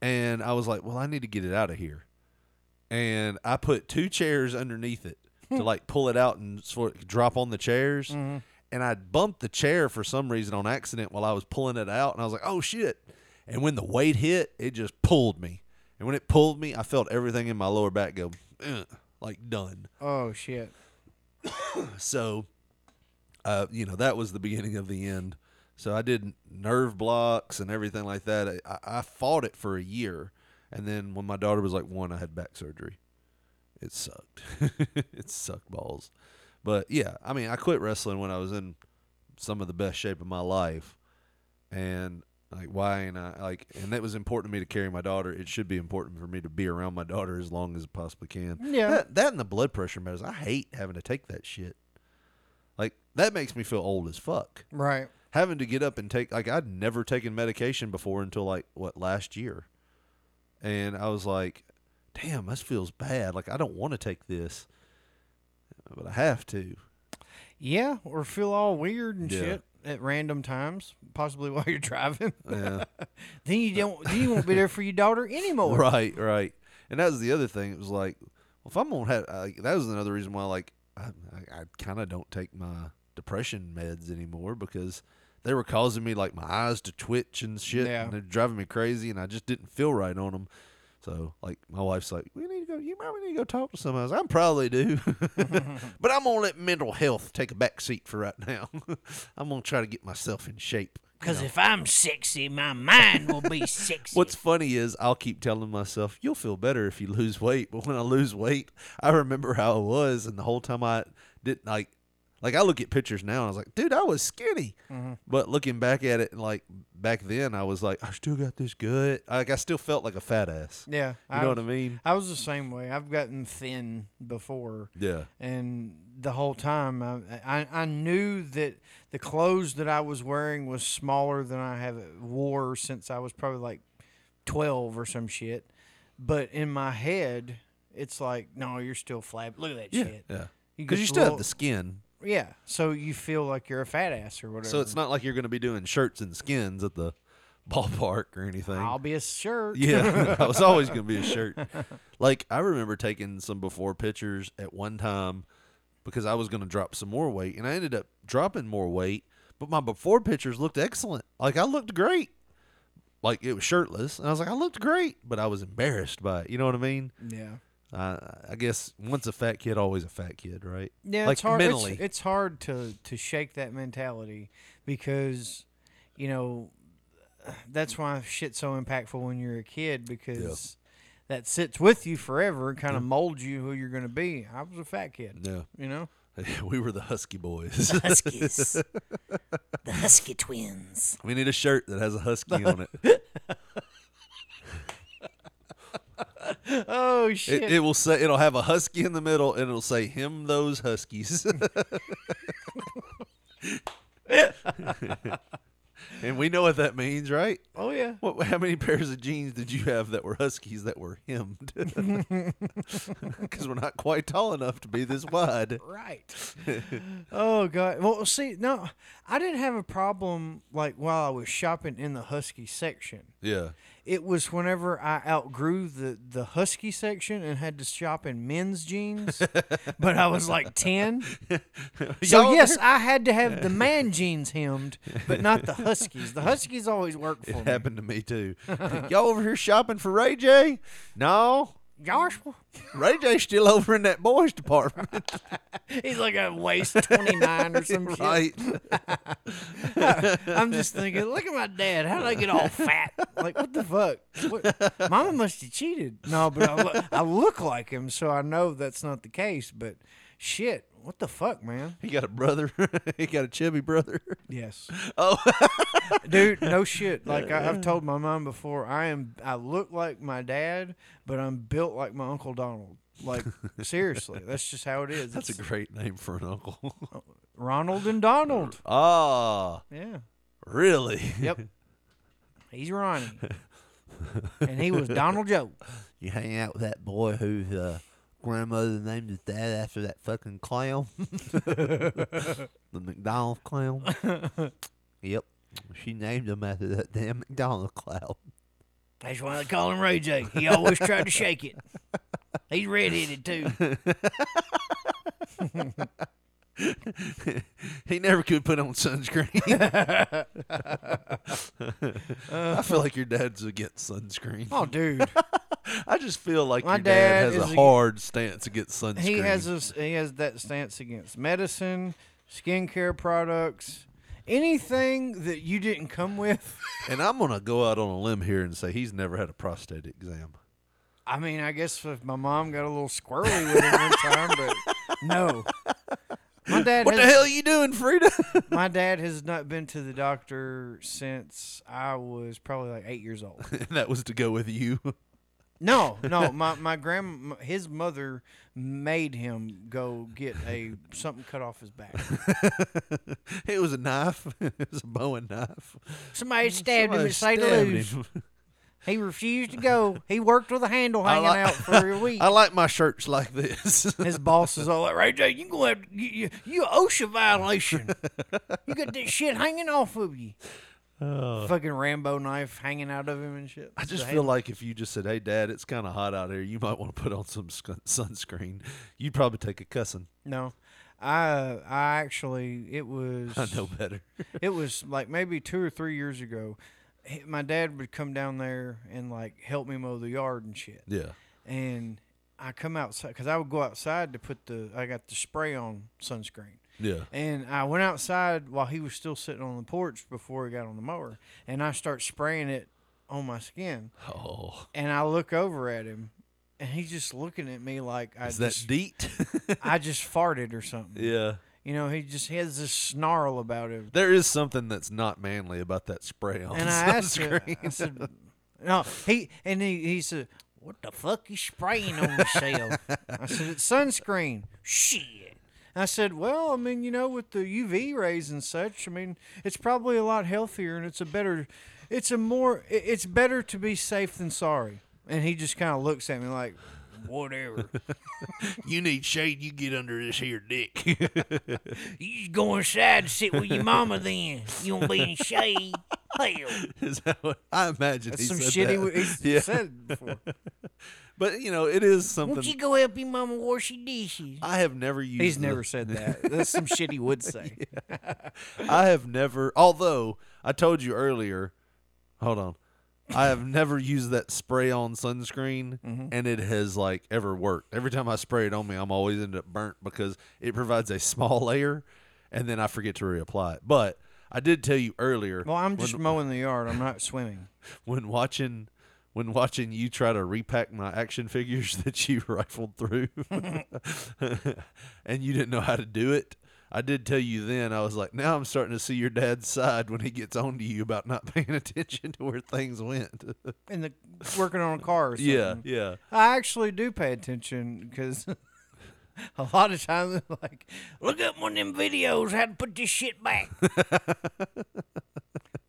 and I was like, well, I need to get it out of here, and I put two chairs underneath it to like pull it out and sort of drop on the chairs. Mm-hmm. And I bumped the chair for some reason on accident while I was pulling it out, and I was like, "Oh shit!" And when the weight hit, it just pulled me. And when it pulled me, I felt everything in my lower back go, "Ugh," like done. Oh shit. So, uh, you know, that was the beginning of the end. So I did nerve blocks and everything like that. I, I fought it for a year, and then when my daughter was like one, I had back surgery. It sucked. it sucked balls. But yeah, I mean, I quit wrestling when I was in some of the best shape of my life, and like why and I like, and that was important to me to carry my daughter. It should be important for me to be around my daughter as long as I possibly can. Yeah. that, that and the blood pressure medicine. I hate having to take that shit. Like that makes me feel old as fuck. Right. Having to get up and take like I'd never taken medication before until like what last year, and I was like, damn, this feels bad. Like I don't want to take this, but I have to. Yeah, or feel all weird and Yeah. shit at random times, possibly while you're driving. Yeah. then you don't. Then you won't be there for your daughter anymore. Right, right. And that was the other thing. It was like, well, if I'm gonna have, uh, that was another reason why, like, I, I, I kind of don't take my depression meds anymore because they were causing me like my eyes to twitch and shit, Yeah. and they're driving me crazy, and I just didn't feel right on them. So, like, my wife's like, "We need to go. You probably need to go talk to somebody." I was like, "I probably do, but I'm gonna let mental health take a back seat for right now. I'm gonna try to get myself in shape." you Because know? if I'm sexy, my mind will be sexy. What's funny is I'll keep telling myself, you'll feel better if you lose weight. But when I lose weight, I remember how I was. And the whole time I didn't like, like I look at pictures now and I was like, dude, I was skinny. Mm-hmm. But looking back at it, like back then, I was like, I still got this good. Like I still felt like a fat ass. Yeah. You know what I mean? I was the same way. I've gotten thin before. Yeah. and the whole time I, I I knew that the clothes that I was wearing was smaller than I have wore since I was probably like twelve or some shit. But in my head, it's like, no, you're still flab. Look at that Yeah. shit. Yeah. Because you the still have the skin. Yeah, so you feel like you're a fat ass or whatever. So it's not like you're going to be doing shirts and skins at the ballpark or anything. I'll be a shirt. Yeah, I was always going to be a shirt. Like I remember taking some before pictures at one time because I was going to drop some more weight, and I ended up dropping more weight. But my before pictures looked excellent. Like I looked great. Like it was shirtless, and I was like, I looked great, but I was embarrassed by it. You know what I mean? yeah. Uh, I guess once a fat kid, always a fat kid, right? Yeah, like it's hard. mentally. It's, hard to to shake that mentality because, you know, that's why shit's so impactful when you're a kid because that sits with you forever and kind of molds you who you're going to be. I was a fat kid, yeah, you know. we were the Husky Boys. Huskies? the Husky twins. we need a shirt that has a husky on it. Oh shit! It, it will say it'll have a husky in the middle, and it'll say "Him those huskies." and we know what that means, right? oh yeah. What? How many pairs of jeans did you have that were huskies that were hemmed? Because we're not quite tall enough to be this wide. Right. oh god. Well, see, no, I didn't have a problem like while I was shopping in the husky section. Yeah. It was whenever I outgrew the, the husky section and had to shop in men's jeans, but I was like 10. So, yes, I had to have the man jeans hemmed, but not the huskies. The huskies always work for It me. happened to me too. Y'all over here shopping for Ray J? No. Joshua, Ray J's still over in that boys department. he's like a waist 29 or some shit. I'm just thinking, look at my dad. How did I get all fat? Like, what the fuck? What? Mama must have cheated. No, but I, I look like him, so I know that's not the case. But shit, What the fuck, man? He got a brother. he got a chubby brother. Yes. Oh, Dude, no shit. Like I, I've told my mom before, I am. I look like my dad, but I'm built like my uncle Donald. Like seriously, that's just how it is. that's a great name for an uncle. Ronald and Donald. Ah, Yeah. really? Yep. He's Ronnie, and he was Donald Joe. You hang out with that boy whose uh, grandmother named his dad after that fucking clown, the McDonald's clown. yep, she named him after that damn McDonald's clown. That's why they call him Ray J. He always tried to shake it. He's redheaded too. he never could put on sunscreen. I feel like your dad's against sunscreen. Oh, dude, I just feel like My your dad, dad has a hard stance against sunscreen. he has this. He has that stance against medicine, skincare products, anything that you didn't come with. and I'm gonna go out on a limb here and say he's never had a prostate exam. I mean, I guess if my mom got a little squirrely with him one time, but no. My dad What the hell are you doing, Frida? My dad has not been to the doctor since I was probably like eight years old. that was to go with you. No, no, my my grand his mother made him go get a something cut off his back. it was a knife. it was a Bowie knife. Somebody mm, stabbed him Somebody at St. stabbed Louis. He refused to go. He worked with a handle hanging like- out for a week. I like my shirts like this. His boss is all like, Ray J, you go have you, you, you OSHA violation. you got this shit hanging off of you. Fucking Rambo knife hanging out of him and shit. I just So, feel like if you just said, "Hey, Dad, it's kind of hot out here. You might want to put on some sc- sunscreen," you'd probably take a cussing. no. I I actually it was I know better. it was like maybe two or three years ago. My dad would come down there and like help me mow the yard and shit. Yeah. And I come outside because I would go outside to put the I got the spray on sunscreen. Yeah. And I went outside while he was still sitting on the porch before he got on the mower, and I start spraying it on my skin. Oh, And I look over at him, and he's just looking at me like I is that just, deet? I just farted or something. yeah. You know, he just has this snarl about it. There is something that's not manly about that spray on And I asked him, sunscreen. I said, no, he and he, he said, What the fuck you spraying on yourself? I said it's sunscreen. shit. I said, well, I mean, you know, with the UV rays and such, I mean, it's probably a lot healthier and it's a better, it's a more, it's better to be safe than sorry. And he just kind of looks at me like, whatever. you need shade, you get under this here dick. You just go inside and sit with your mama then. You won't be in shade. Hell. is that what I imagine? That's he some said shit he, that. he's yeah. said before. But you know, it is something. Won't you go help your mama wash your dishes? I have never used. He's never said that. That's some shit he would say. I have never. Although I told you earlier, hold on, I have never used that spray on sunscreen, Mm-hmm. and it has like ever worked. Every time I spray it on me, I'm always end up burnt because it provides a small layer, and then I forget to reapply it. But I did tell you earlier. Well, I'm just when, mowing the yard. I'm not swimming. when watching. When watching you try to repack my action figures that you rifled through, and you didn't know how to do it, I did tell you then. I was like, now I'm starting to see your dad's side when he gets on to you about not paying attention to where things went. and the working on a car or something. yeah, yeah. I actually do pay attention because a lot of times, like, Look up one of them videos how to put this shit back.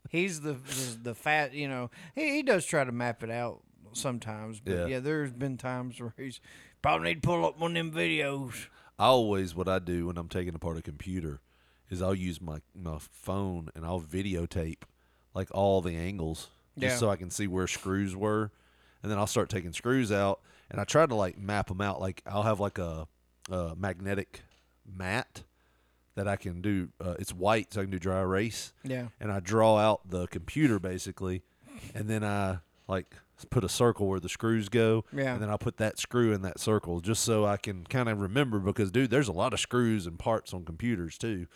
he's the the, the fat, you know, he, he does try to map it out sometimes. But Yeah. yeah, there's been times where he's Probably need to pull up one of them videos. I always what I do when I'm taking apart a computer is I'll use my my phone and I'll videotape like all the angles just Yeah. so I can see where screws were, and then I'll start taking screws out and I try to like map them out. Like I'll have like a, a magnetic mat that I can do. Uh, it's white, so I can do dry erase. Yeah. and I draw out the computer basically, and then I like put a circle where the screws go. Yeah. And then I'll put that screw in that circle just so I can kind of remember because dude, there's a lot of screws and parts on computers too.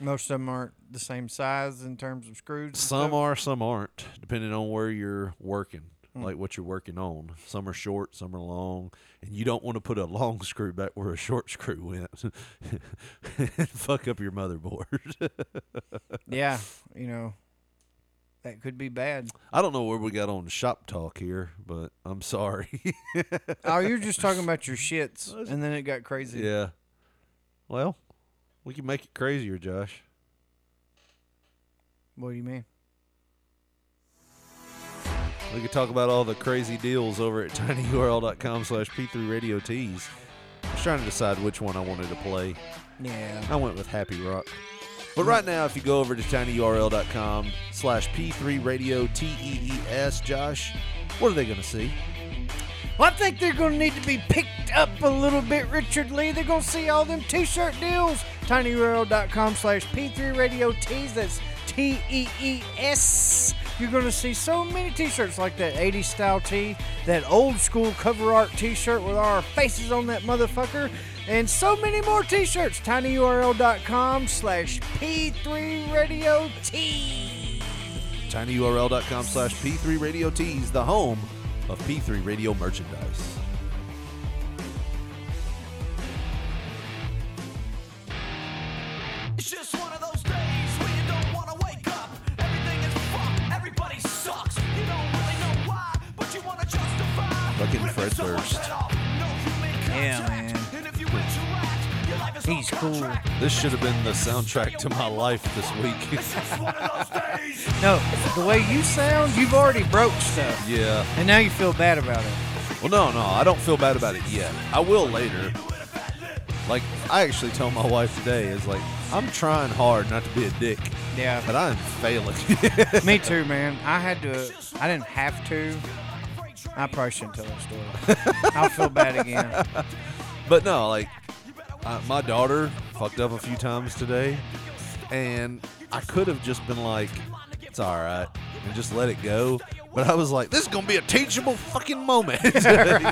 most of them aren't the same size in terms of screws. Some stuff. are, some aren't, depending on where you're working. Hmm. like what you're working on. Some are short, some are long, and you don't want to put a long screw back where a short screw went. and Fuck up your motherboard. Yeah, you know, that could be bad. I don't know where we got on shop talk here, but I'm sorry. oh, you're just talking about your shits, and then it got crazy. yeah. Well, we can make it crazier, Josh. What do you mean? We could talk about all the crazy deals over at tinyurl.com slash p3radio tees. I was trying to decide which one I wanted to play. Yeah. I went with Happy Rock. But right now, if you go over to tinyurl.com slash p3 radio T-E-E-S, Josh, what are they going to see? Well, I think they're going to need to be picked up a little bit, Richard Lee. They're going to see all them t-shirt deals. tinyurl.com slash p3 radio tees. That's T-E-E-S. You're going to see so many t-shirts like that 80s style tee, that old school cover art t-shirt with our faces on that motherfucker, and so many more t-shirts. tinyurl.com slash p3 radio tee. tinyurl.com slash p3 radio tees, the home of p3 radio merchandise. It's just one of those days where you don't want to wake up. Everything is fucked, everybody sucks. You don't really know why, but you want to justify. Fucking Fred Durst. Yeah, man. He's cool. This should have been the soundtrack to my life this week. No, the way you sound, you've already broke stuff. yeah. And now you feel bad about it. Well, no, no, I don't feel bad about it yet. I will later. Like, I actually told my wife today, is like, I'm trying hard not to be a dick, Yeah. but I'm failing. Me too, man. I had to. I didn't have to. I probably shouldn't tell that story. I'll feel bad again. But no, like uh, my daughter fucked up a few times today, and I could have just been like, "It's all right," and just let it go. But I was like, "This is gonna be a teachable fucking moment," you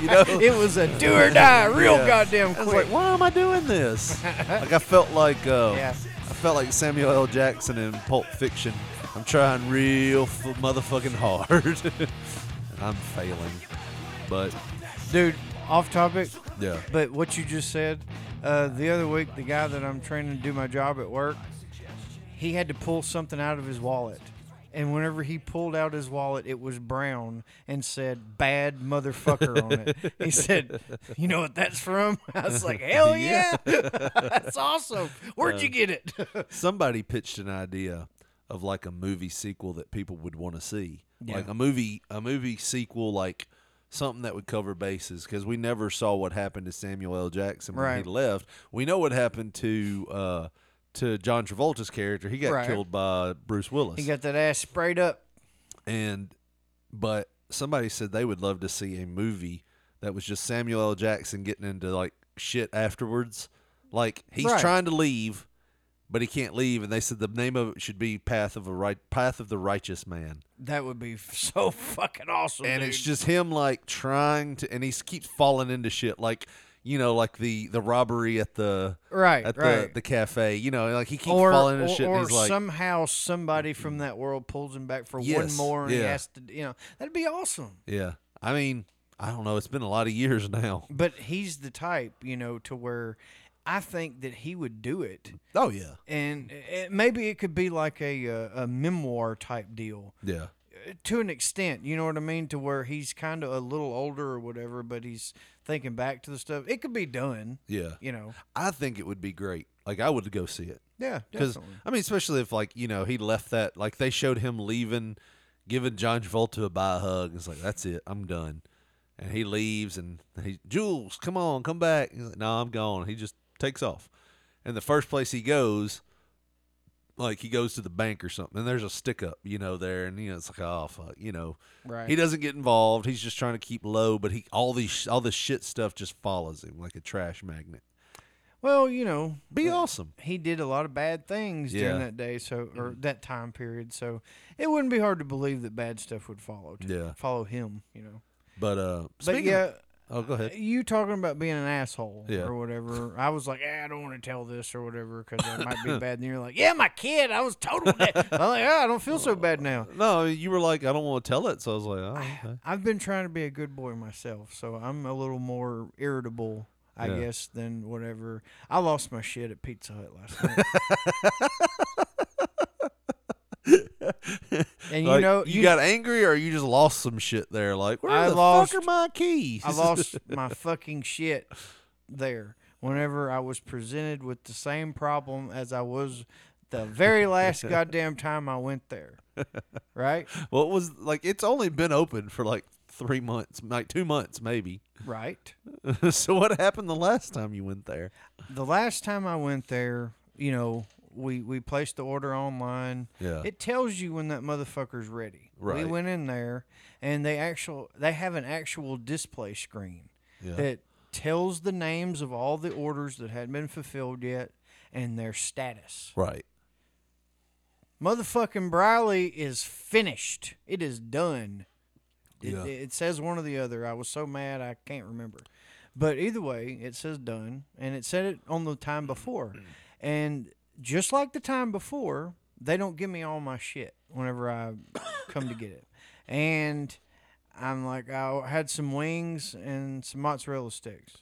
know. It was a do or die, real Yeah. goddamn I was quick. like, "Why am I doing this?" like I felt like, uh, Yeah. I felt like Samuel L. Jackson in Pulp Fiction. I'm trying real f- motherfucking hard, and I'm failing. But Dude, off topic, yeah, but what you just said, uh, the other week, the guy that I'm training to do my job at work, he had to pull something out of his wallet. And whenever he pulled out his wallet, it was brown and said "bad motherfucker" on it. He said, "You know what that's from?" I was like, "Hell yeah, that's awesome! Where'd you get it?" somebody pitched an idea of like a movie sequel that people would want to see Yeah. like a movie a movie sequel like something that would cover bases because we never saw what happened to samuel l jackson when Right. he left we know what happened to uh to john travolta's character he got Right. killed by bruce willis he got that ass sprayed up. and but somebody said they would love to see a movie that was just Samuel L. Jackson getting into like shit afterwards. Like he's Right. trying to leave, but he can't leave, and they said the name of it should be Path of a Right Path of the Righteous Man. That would be so fucking awesome. and dude. it's just him like trying to and he keeps falling into shit like you know like the the robbery at the Right, at right. the the cafe you know like he keeps or, falling into or, shit or and he's like somehow somebody from that world pulls him back for one more, and he yeah. has to, you know, that'd be awesome. yeah i mean i don't know it's been a lot of years now But he's the type, you know, to where I think that he would do it, oh yeah. And it, maybe it could be like a uh, a memoir type deal. Yeah. To an extent. You know what I mean? To where he's kind of a little older or whatever, but he's thinking back to the stuff. It could be done. yeah. You know. i think it would be great. Like i would go see it. Yeah, because i mean especially if like you know he left that like they showed him leaving giving john travolta a bye hug. It's like that's it. I'm done. And he leaves and he jules come on come back. He's like no i'm gone. He just takes off and the first place he goes like he goes to the bank or something and there's a stick up you know there and you know it's like oh fuck you know Right. he doesn't get involved he's just trying to keep low but he all these all this shit stuff just follows him like a trash magnet Well, you know, be awesome he did a lot of bad things Yeah. Mm-hmm. during that day, so or that time period. So it wouldn't be hard to believe that bad stuff would follow. To, Yeah. follow him. You know. but uh But yeah, of- Oh, go ahead. you talking about being an asshole Yeah. or whatever. I was like, eh, I don't want to tell this or whatever because it might be bad. And you're like, yeah, my kid, I was total. da-" I'm like, oh, I don't feel so bad now. No, you were like, I don't want to tell it, so I was like, oh, okay. I've been trying to be a good boy myself, so I'm a little more irritable, I Yeah. guess, than whatever. I lost my shit at Pizza Hut last night. and you Like, know, you, got angry or you just lost some shit there. Like, where I the lost- fuck are my keys? I lost my fucking shit there whenever I was presented with the same problem as I was the very last goddamn time I went there. Right? well, it was like it's only been open for like three months, like two months maybe. Right. so what happened the last time you went there? The last time I went there, you know, we we placed the order online. Yeah. It tells you when that motherfucker's ready. Right. We went in there and they actual they have an actual display screen Yeah. that tells the names of all the orders that hadn't been fulfilled yet and their status. Right. Motherfucking Briley is finished. It is done. It, Yeah. it says one or the other. I was so mad I can't remember. But either way, it says done, and it said it on the time before. And just like the time before, they don't give me all my shit whenever I come to get it. And I'm like, I had some wings and some mozzarella sticks.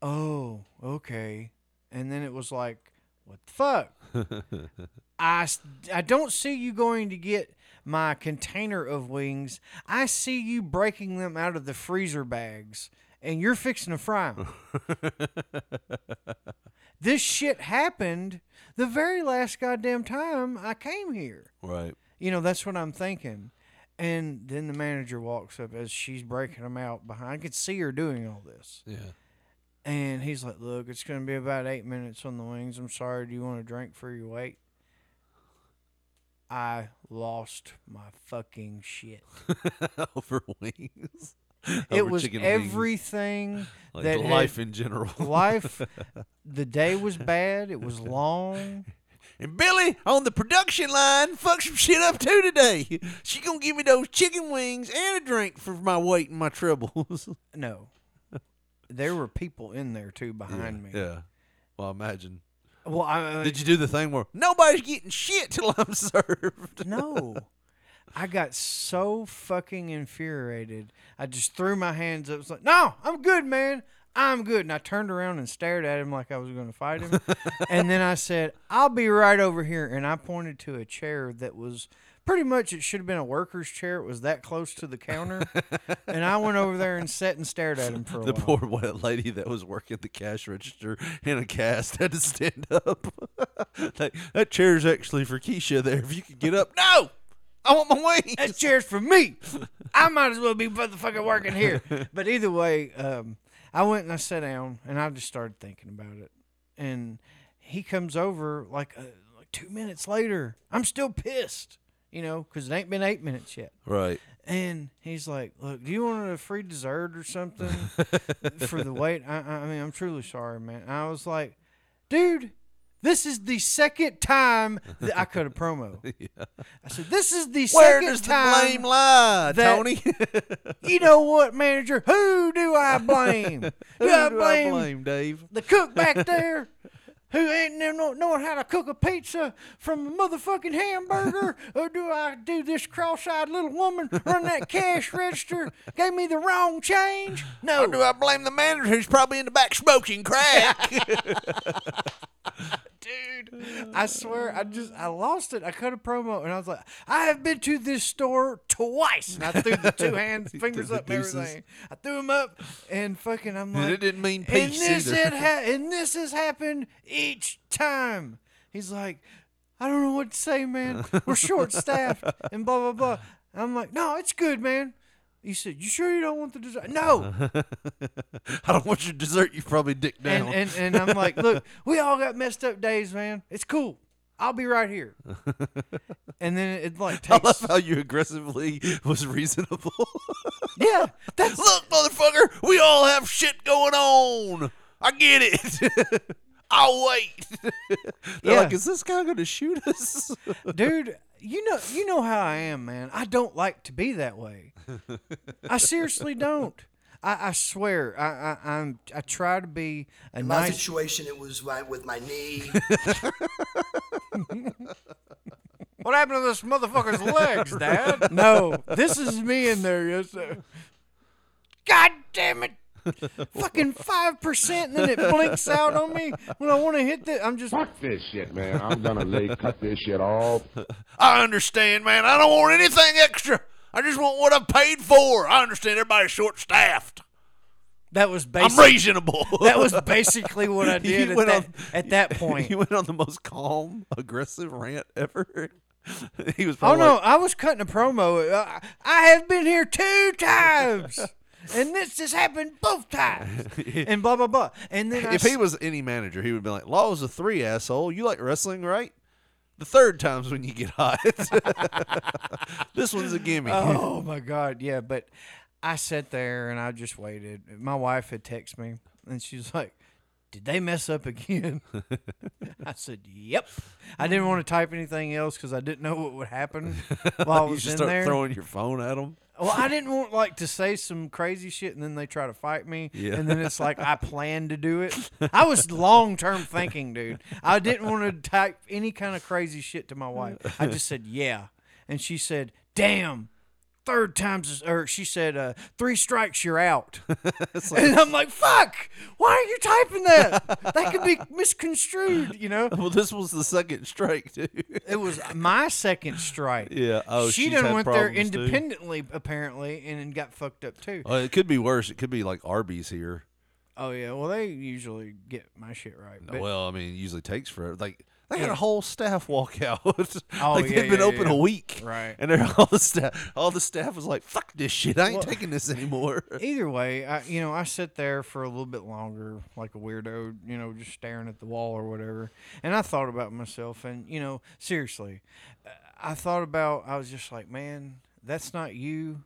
Oh, okay. And then it was like, what the fuck? I, I don't see you going to get my container of wings. I see you breaking them out of the freezer bags and you're fixing to fry them. this shit happened the very last goddamn time I came here. Right. You know, that's what I'm thinking. And then the manager walks up as she's breaking them out behind. I could see her doing all this. Yeah. And he's like, Look, it's going to be about eight minutes on the wings. I'm sorry. Do you want a drink for your wait? I lost my fucking shit. Over wings. it was everything Like that had- life in general. life. The day was bad. It was long. And Billy on the production line fucked some shit up too today. She gonna give me those chicken wings and a drink for my weight and my troubles. No, there were people in there too behind me. Yeah. Well, imagine. Well, I, uh, Did you do the thing where nobody's getting shit till I'm served? No. I got so fucking infuriated. I just threw my hands up. I was like, no, I'm good, man. I'm good. And I turned around and stared at him like I was going to fight him. and then I said, I'll be right over here. And I pointed to a chair that was pretty much, it should have been a worker's chair. It was that close to the counter. and I went over there and sat and stared at him for a The while. poor white lady that was working the cash register in a cast had to stand up. that chair's actually for Keisha there. If you could get up. No! I want my wings. That chair's for me. I might as well be motherfucking working here. But either way, um, I went and I sat down and I just started thinking about it. And he comes over like uh, like two minutes later. I'm still pissed, you know, because it ain't been eight minutes yet. Right. And he's like, "Look, do you want a free dessert or something for the wait?" I, I I mean, I'm truly sorry, man. I was like, "Dude, this is the second time that I cut a promo." I said, "This is the Where second does the time blame lie, that- Tony? you know what, manager? Who do I blame? Do Who I do I blame blame, Dave? the cook back there who ain't know, know- knowing how to cook a pizza from a motherfucking hamburger? or do I do this cross-eyed little woman run that cash register gave me the wrong change? No. Or do I blame the manager who's probably in the back smoking crack? Dude. I swear, I just I lost it. I cut a promo and I was like, I have been to this store twice. And I threw the two hands, fingers up, and everything. I threw them up and fucking. I'm And like, it didn't mean and this either." ha- and this has happened each time. He's like, I don't know what to say, man. We're short staffed and blah blah blah. I'm like, no, it's good, man. He said, "You sure you don't want the dessert?" No, I don't want your dessert. You probably dick down. and, and and I'm like, look, we all got messed up days, man. It's cool. I'll be right here. and then it like I takes love how you aggressively was reasonable. yeah. That's Look, motherfucker, we all have shit going on. I get it. I'll wait. They're Yeah. like, is this guy going to shoot us? dude. You know, you know how I am, man. I don't like to be that way. I seriously don't. I, I swear, I, I I'm I try to be a In my nice. situation, it was right with my knee. What happened to this motherfucker's legs, Dad? no, this is me in there. Yes, sir. God damn it! Fucking five percent, and then it blinks out on me when I want to hit the. I'm just. Fuck this shit, man. I'm gonna lay cut this shit off. I understand, man. I don't want anything extra. I just want what I've paid for. I understand everybody's short staffed. That was I'm basically. reasonable. That was basically what I did at that, on- at that point. You went on the most calm, aggressive rant ever. he was Oh probably no, like, I was cutting a promo. Uh, I have been here two times, and this has happened both times, and blah blah blah. And then if s- he was any manager, he would be like, "Law is a three, asshole. You like wrestling, right? The third time's when you get hot. this one's a gimme." Oh my god, yeah. But I sat there and I just waited. My wife had texted me and she's like, "Did they mess up again?" I said, "Yep." I didn't want to type anything else because I didn't know what would happen while I you was just in start there. throwing your phone at him. Well, I didn't want like to say some crazy shit and then they try to fight me. Yeah. And then it's like I planned to do it. I was long term thinking, dude. I didn't want to type any kind of crazy shit to my wife. I just said, yeah. And she said, damn. Third time's, or she said, uh, three strikes, you're out. and I'm like, fuck, why are you typing that? That could be misconstrued, you know? Well, this was the second strike, too. It was my second strike. Yeah. Oh, she done went there problems, too? independently, apparently, and then got fucked up too. Oh, it could be worse. It could be like Arby's here. Oh yeah, well they usually get my shit right. But, well, I mean, it usually takes forever. Like they had a whole staff walk out. Oh, like yeah, they'd been yeah, open yeah. a week, Right. And they're all the staff. All the staff was like, "Fuck this shit! I ain't Well- taking this anymore." either way, I you know I sit there for a little bit longer, like a weirdo, you know, just staring at the wall or whatever. And I thought about myself, and you know, seriously, uh, I thought about. I was just like, man, that's not you.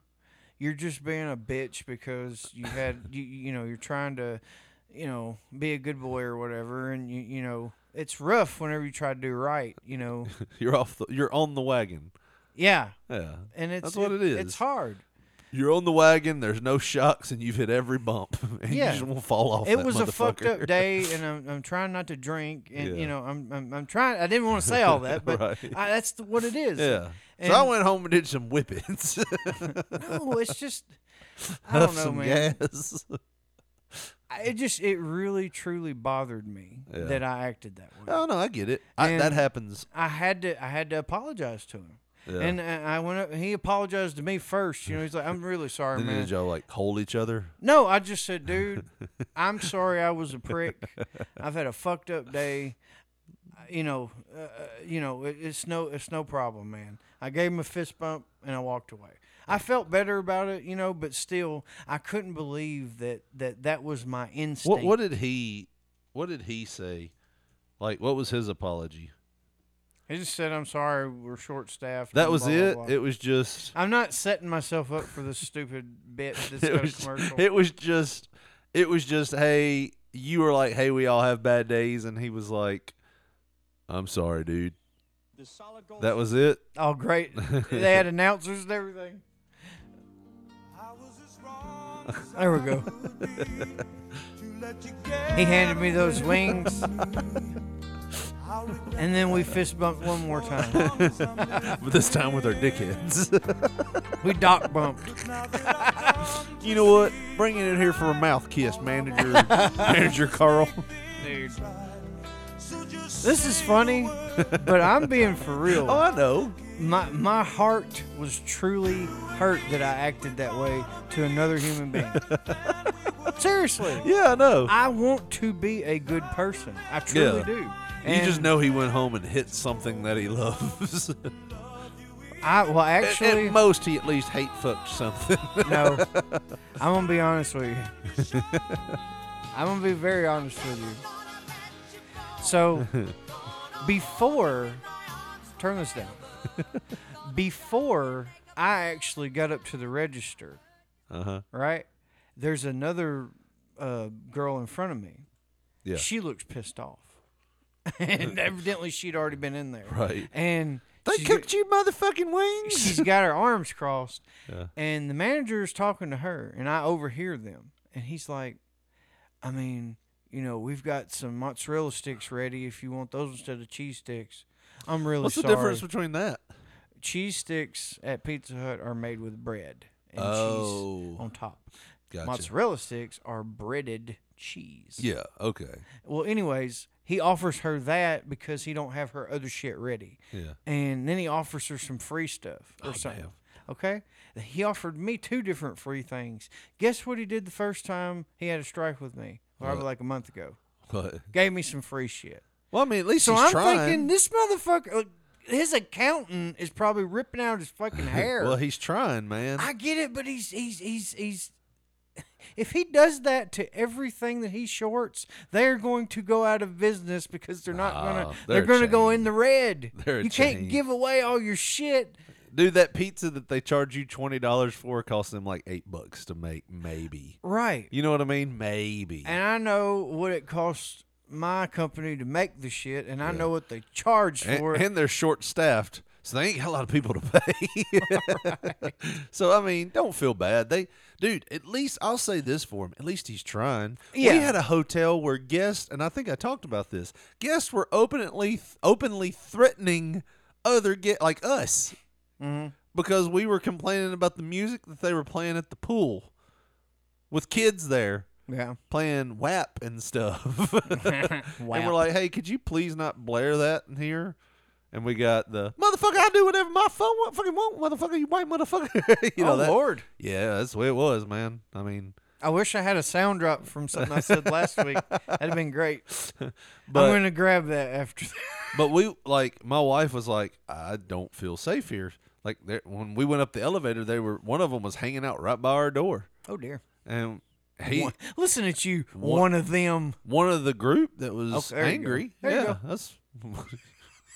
You're just being a bitch because you had you you know you're trying to, you know, be a good boy or whatever, and you you know it's rough whenever you try to do right, you know. you're off. The, you're on the wagon. Yeah. Yeah, And it's that's what it is. It's hard. You're on the wagon. There's no shocks, and you've hit every bump, and Yeah. you just won't fall off. It was a fucked up day, and I'm, I'm trying not to drink, and Yeah. you know I'm, I'm I'm trying. I didn't want to say all that, but Right. I, that's the, what it is. Yeah. And, so I went home and did some whippings. No, it's just I don't know, some man. gas. It just it really truly bothered me Yeah. that I acted that way. Oh no, I get it. I, that happens. I had to I had to apologize to him. Yeah. And uh, I went up. He apologized to me first. You know, he's like, "I'm really sorry, Then man." did y'all like hold each other? No, I just said, dude, I'm sorry I was a prick. I've had a fucked up day. You know, uh, uh, you know, it, it's no, it's no problem, man. I gave him a fist bump and I walked away. I felt better about it, you know, but still, I couldn't believe that that that was my instinct. What what did he what did he say? Like what was his apology? He just said, "I'm sorry, we're short staffed." That was it? It was just I'm not setting myself up for this stupid bit that's it was, commercial. it was just it was just hey, you were like, "Hey, we all have bad days." And he was like, "I'm sorry, dude." That was it? Oh, great! they had announcers and everything. There we go. he handed me those wings, and then we fist bumped one more time. but this time with our dickheads. we dock bumped. you know what? Bringing it here for a mouth kiss, manager manager Carl. Dude. This is funny, but I'm being for real. Oh, I know. My my heart was truly hurt that I acted that way to another human being. Seriously. Yeah, I know. I want to be a good person. I truly Yeah. do. you just know he went home and hit something that he loves. I well actually at most he at least hate fucked something. no. I'm gonna be honest with you. I'm gonna be very honest with you. So before turn this down. Before I actually got up to the register, Uh-huh. right? There's another uh, girl in front of me. Yeah. She looks pissed off. and evidently she'd already been in there. Right. And They cooked you motherfucking wings. she's got her arms crossed, Yeah. and the manager is talking to her, and I overhear them, and he's like, "I mean, you know, we've got some mozzarella sticks ready if you want those instead of cheese sticks." I'm really What's the difference between that? Cheese sticks at Pizza Hut are made with bread and Oh. cheese on top. Gotcha. Mozzarella sticks are breaded cheese. Yeah. Okay. Well, anyways, he offers her that because he don't have her other shit ready. Yeah. And then he offers her some free stuff or Oh, something. damn. Okay? He offered me two different free things. Guess what he did the first time he had a strike with me? Probably What? like a month ago. But Gave me some free shit. well, I mean, at least So I'm trying. thinking this motherfucker, his accountant is probably ripping out his fucking hair. well, he's trying, man. I get it, but he's he's he's he's. If he does that to everything that he shorts, they're going to go out of business because they're not gonna. Ah, they're They're, gonna go in the red. They're you can't give away all your shit. Dude, that pizza that they charge you twenty dollars for costs them like eight bucks to make, maybe. Right. You know what I mean? Maybe. And I know what it costs my company to make the shit, and I know what they charge and, for it. and they're short staffed, so they ain't got a lot of people to pay. so I mean, don't feel bad. They, dude, at least I'll say this for him. At least he's trying. Yeah. We had a hotel where guests, and I think I talked about this. Guests were openly openly threatening other get like us Mhm. because we were complaining about the music that they were playing at the pool with kids there Yeah. playing WAP and stuff. And we're like, hey, could you please not blare that in here? And we got the motherfucker. I do whatever my phone want, fucking want, motherfucker. You white mother-fucker. you know oh that? Lord. Yeah, that's the way it was, man. I mean, I wish I had a sound drop from something I said last week. That'd have been great. But- I'm gonna grab that after. but we like my wife was like, I don't feel safe here. Like when we went up the elevator, they were one of them was hanging out right by our door, Oh dear. and he One- listen at you, One- one of them. one of the group that was Okay, you angry. Yeah, that's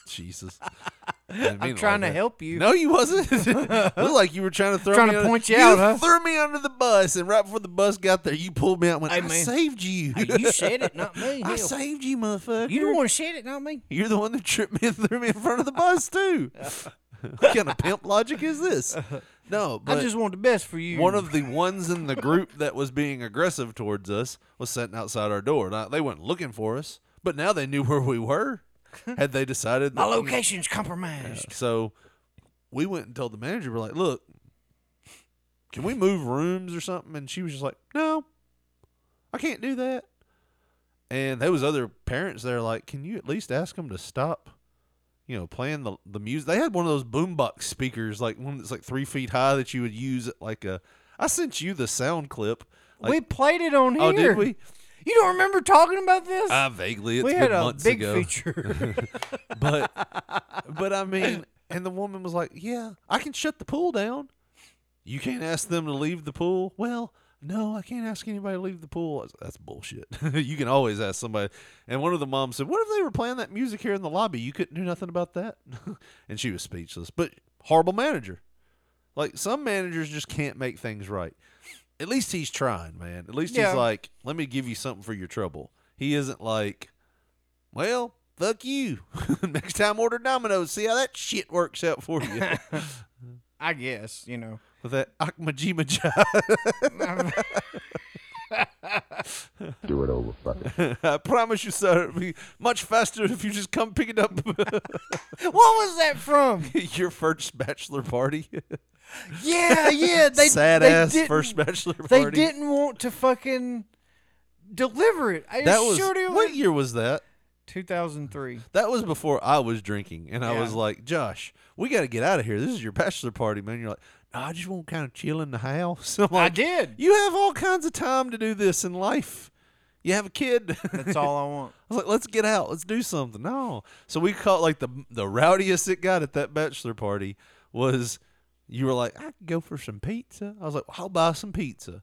Jesus. I didn't mean I'm trying like to help you. No, you wasn't. Looked like you were trying to throw Trying me to under- point you out, huh? threw me under the bus, and right before the bus got there, you pulled me out. and Went, Hey, I man. saved you. Hey, you said it, not me. I Hell. saved you, motherfucker. You the one said it, not me. You're the one that tripped me and threw me in front of the bus too. what kind of pimp logic is this? No, but I just want the best for you. one of the ones in the group that was being aggressive towards us was sitting outside our door. Now they weren't looking for us, but now they knew where we were. Had they decided my location's compromised. So we went and told the manager, we're like, look, can we move rooms or something? And she was just like, no, I can't do that. And there was other parents there like, can you at least ask them to stop, you know, playing the the music? They had one of those boombox speakers, like one that's like three feet high that you would use at like a. I sent you the sound clip. Like, we played it on here. oh, did we? You don't remember talking about this? Uh, vaguely, it's we had a big ago. feature. but but I mean, and the woman was like, "Yeah, I can shut the pool down. You can't ask them to leave the pool." Well, no, I can't ask anybody to leave the pool. I was- That's bullshit. you can always ask somebody. And one of the moms said, "What if they were playing that music here in the lobby? You couldn't do nothing about that." and she was speechless. But horrible manager. Like some managers just can't make things right. At least he's trying, man. At least Yeah. he's like, "Let me give you something for your trouble." He isn't like, well, fuck you. Next time order Domino's. See how that shit works out for you. I guess you know. With that Akmajima Do it over, fucker. I promise you, sir, it'll be much faster if you just come pick it up. What was that from? Your first bachelor party. Yeah, yeah. They Sad they ass didn't- first bachelor party. They didn't want to fucking deliver it. I That was sure it what year was that? 2003. That was before I was drinking, and I Yeah. was like, Josh, we got to get out of here. This is your bachelor party, man. You're like, no, I just want to kind of chill in the house. I'm I did. You have all kinds of time to do this in life. You have a kid. That's all I want. I was like, let's get out. Let's do something. No. So we caught like the the rowdiest it got at that bachelor party was you were like, I could go for some pizza. I was like, well, I'll buy some pizza.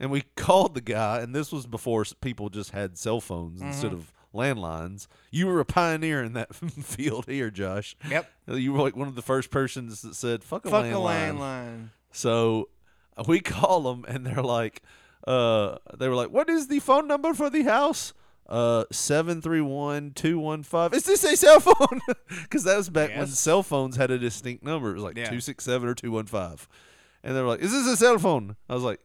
And we called the guy, and this was before people just had cell phones instead Mhm. of landlines. You were a pioneer in that field here, Josh. Yep. You were like one of the first persons that said, fuck a Fuck a landline. landline. So uh, we call them, and they're like, uh, they were like, "What is the phone number for the house?" Uh, seven three one two one five. Is this a cell phone? Because that was back when cell phones had a distinct number. It was like Yeah. two six seven or two one five, and they were like, "Is this a cell phone?" I was like,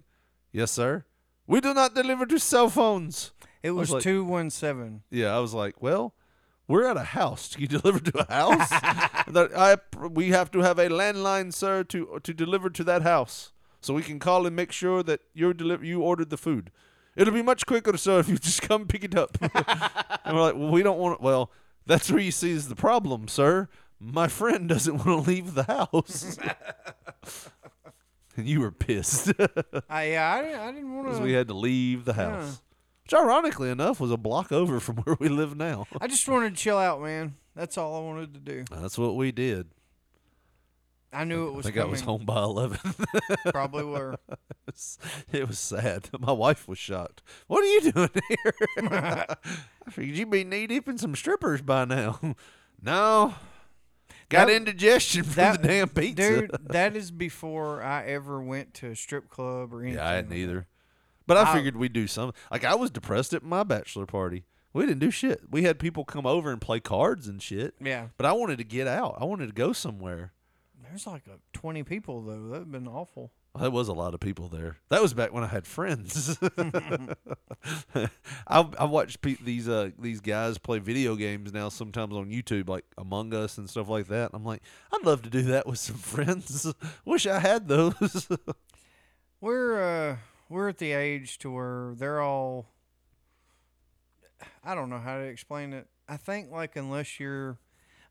"Yes, sir. We do not deliver to cell phones." It was like- two one seven. Yeah, I was like, "Well, we're at a house. Do you deliver to a house? that I we have to have a landline, sir, to to deliver to that house, so we can call and make sure that you deliver you ordered the food. It'll be much quicker, sir, if you just come pick it up." and we're like, "Well, we don't want. Well, that's where you see is the problem, sir. My friend doesn't want to leave the house." and you were pissed I yeah, I, didn't- I didn't want because to. we had to leave the Yeah. Which, ironically enough, was a block over from where we live now. I just wanted to chill out, man. That's all I wanted to do. That's what we did. I knew it I was think coming. I was home by eleven. Probably were. it, was, it was sad. My wife was shocked. What are you doing here? I figured you'd be knee deep in some strippers by now. no, got That- indigestion from that- the damn pizza. Dude, that is before I ever went to a strip club or anything. yeah, I hadn't either. But I I- figured we'd do something. Like I was depressed at my bachelor party. We didn't do shit. We had people come over and play cards and shit. Yeah. But I wanted to get out. I wanted to go somewhere. There's like a 20 people, though. That would have been awful. Well, That was a lot of people there. That was back when I had friends. I I watch pe- these uh these guys play video games now sometimes on YouTube like Among Us and stuff like that. I'm like, I'd love to do that with some friends. Wish I had those. We're uh we're at the age to where they're all I don't know how to explain it. I think like unless you're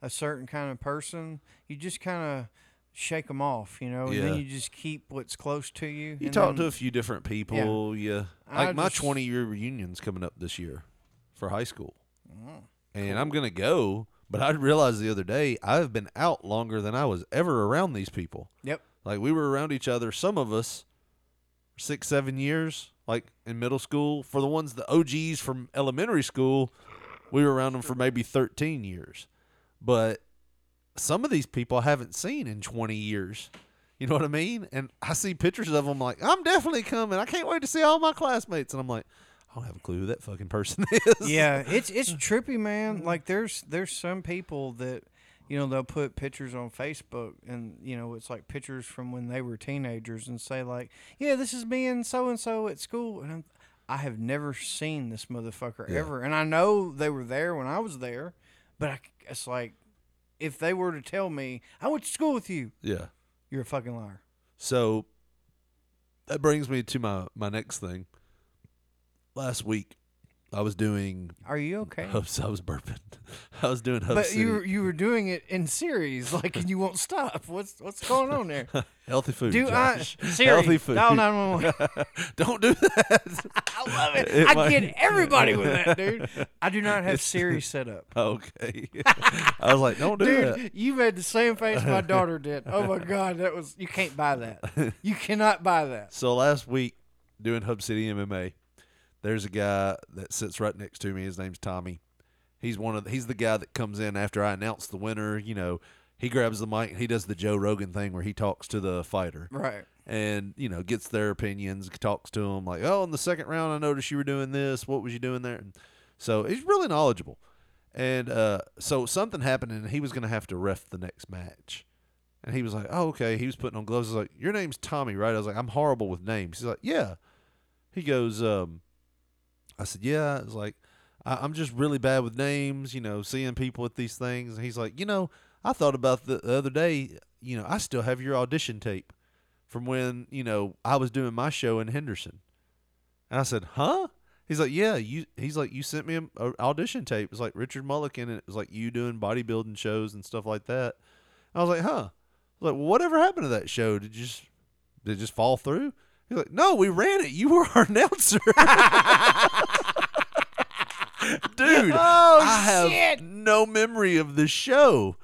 a certain kind of person, you just kind of shake them off, you know, and Yeah. then you just keep what's close to you. you and talk to a few different people. Yeah, I like my just- 20 year reunion's coming up this year for high school, Oh, and I'm gonna go. But I realized the other day I've been out longer than I was ever around these people. Yep. Like we were around each other. Some of us six, seven years, like in middle school. For the ones the OGs from elementary school, we were around them for maybe thirteen years. But some of these people I haven't seen in twenty years. You know what I mean? And I see pictures of them like, I'm definitely coming. I can't wait to see all my classmates. And I'm like, I don't have a clue who that fucking person is. yeah, it's it's trippy, man. Like there's there's some people that you know they'll put pictures on Facebook and you know it's like pictures from when they were teenagers and say like, yeah, this is me and so and so at school, and I'm, I have never seen this motherfucker Yeah. ever, and I know they were there when I was there, but I, it's like if they were to tell me I went to school with you, Yeah. you're a fucking liar. So that brings me to my my next thing. Last week, I was doing. Are you okay? Hubs, I was burping. I was doing Hub But City. you were- you were doing it in series, like, and you won't stop. What's what's going on there? Healthy food. Do Josh. I Siri, Healthy food. dial 911. Don't do that. I love it. It I might- get everybody with that, dude. I do not have Siri set up. Okay. I was like, don't do Dude, that. Dude, you made the same face my daughter did. Oh my god, that was you can't buy that. You cannot buy that. So last week, doing Hub City MMA, there's a guy that sits right next to me. His name's Tommy. He's one of the, he's the guy that comes in after I announce the winner. You know, he grabs the mic. He does the Joe Rogan thing where he talks to the fighter. Right. and you know gets their opinions, talks to them like, oh, in the second round, I noticed you were doing this. What was you doing there? And so he's really knowledgeable. And uh, so something happened, and he was going to have to ref the next match. And he was like, "Oh, okay." He was putting on gloves. I was like, "Your name's Tommy, right?" I was like, "I'm horrible with names." He's like, "Yeah." He goes, um, "I said, yeah." I was like, I- "I'm just really bad with names, you know, seeing people at these things." And he's like, "You know, I thought about the, the other day. You know, I still have your audition tape from when you know I was doing my show in Henderson." And I said, "Huh?" He's like, "Yeah, you." He's like, "You sent me an audition tape. It was like Richard Mulligan, and it was like you doing bodybuilding shows and stuff like that." I was like, "Huh?" Was like, well, "Whatever happened to that show? Did you just did it just fall through?" He's like, "No, we ran it. You were our announcer." Dude, Oh, I have no memory of the show.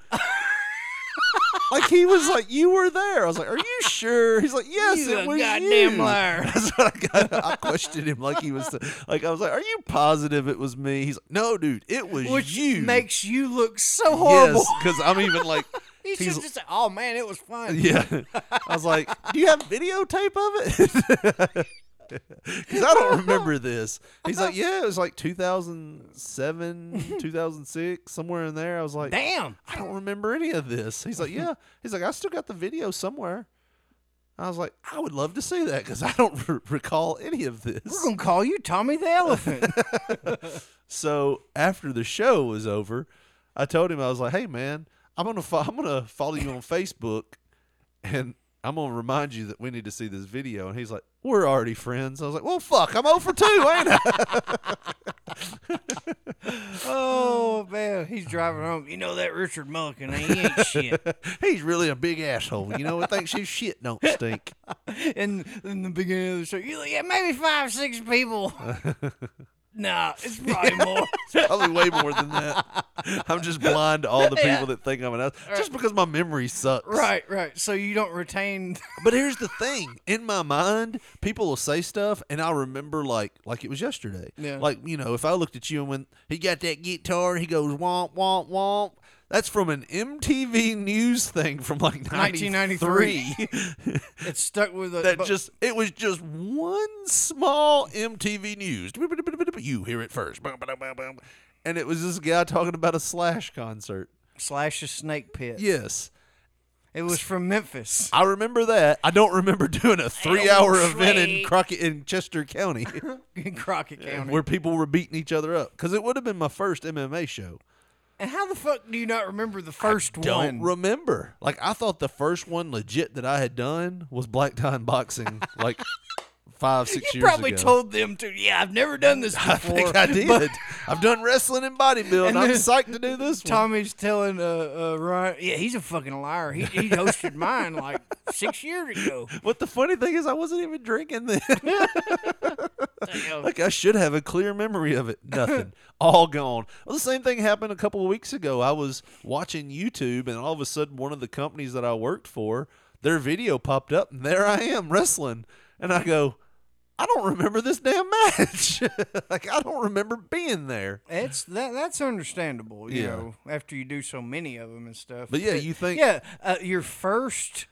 like he was like, "You were there." I was like, "Are you sure?" He's like, "Yes, You it was goddamn you." liar. That's what I got. I questioned him like he was like I was like, "Are you positive it was me?" He's like, "No, dude, it was Which you." makes you look so horrible. Yes, because I'm even like, He should just say, "Oh man, it was fun." yeah. I was like, "Do you have videotape of it?" Because I don't remember this. He's like, yeah, it was like 2007, 2006, somewhere in there. I was like, Damn. I don't remember any of this. He's like, yeah. He's like, I still got the video somewhere. I was like, I would love to see that because I don't r- recall any of this. We're gonna call you Tommy the Elephant. So after the show was over, I told him I was like, "Hey man, I'm gonna fo- I'm gonna follow you on Facebook, and I'm gonna remind you that we need to see this video." And he's like, "We're already friends." I was like, "Well, fuck, I'm over two, ain't I?" oh man, he's driving home. You know that Richard Mulligan, he ain't shit. he's really a big asshole. You know, I thinks his shit don't stink. in in the beginning of the show, like, yeah, maybe five, six people. Nah, it's probably more. It's probably way more than that. I'm just blind to all the people Yeah. that think I'm an ass, just because my memory sucks. right, right. So you don't retain. But here's the thing: in my mind, people will say stuff, and I'll remember like like it was yesterday. Yeah. Like you know, if I looked at you and when he got that guitar, he goes womp womp womp. That's from an MTV News thing from like 1993. It's stuck with a. that but- just it was just one small MTV News. But you hear it first, and it was this guy talking about a Slash concert. Slash's Snakepit. Yes. It was from Memphis. I remember that. I don't remember doing a three-hour event in Slade. Crockett in Chester County in Crockett County. where people were beating each other up because it would have been my first MMA show. and how the fuck do you not remember the first Don't one? remember. Like I thought the first one legit that I had done was Black Time Boxing, like five six you years probably ago. told them to. Yeah, I've never done this before. I think I did. but I've done wrestling and bodybuilding. And I'm psyched to do this one. Tommy's telling uh, uh Ryan, yeah, he's a fucking liar. He he hosted mine like six years ago. What the funny thing is, I wasn't even drinking then. like I should have a clear memory of it. Nothing. all gone. Well, the same thing happened a couple of weeks ago. I was watching YouTube, and all of a sudden, one of the companies that I worked for, their video popped up, and there I am wrestling, and I go. I don't remember this damn match. like I don't remember being there. It's that that's understandable, you Yeah. know, after you do so many of them and stuff. But yeah, you think- yeah, uh, your first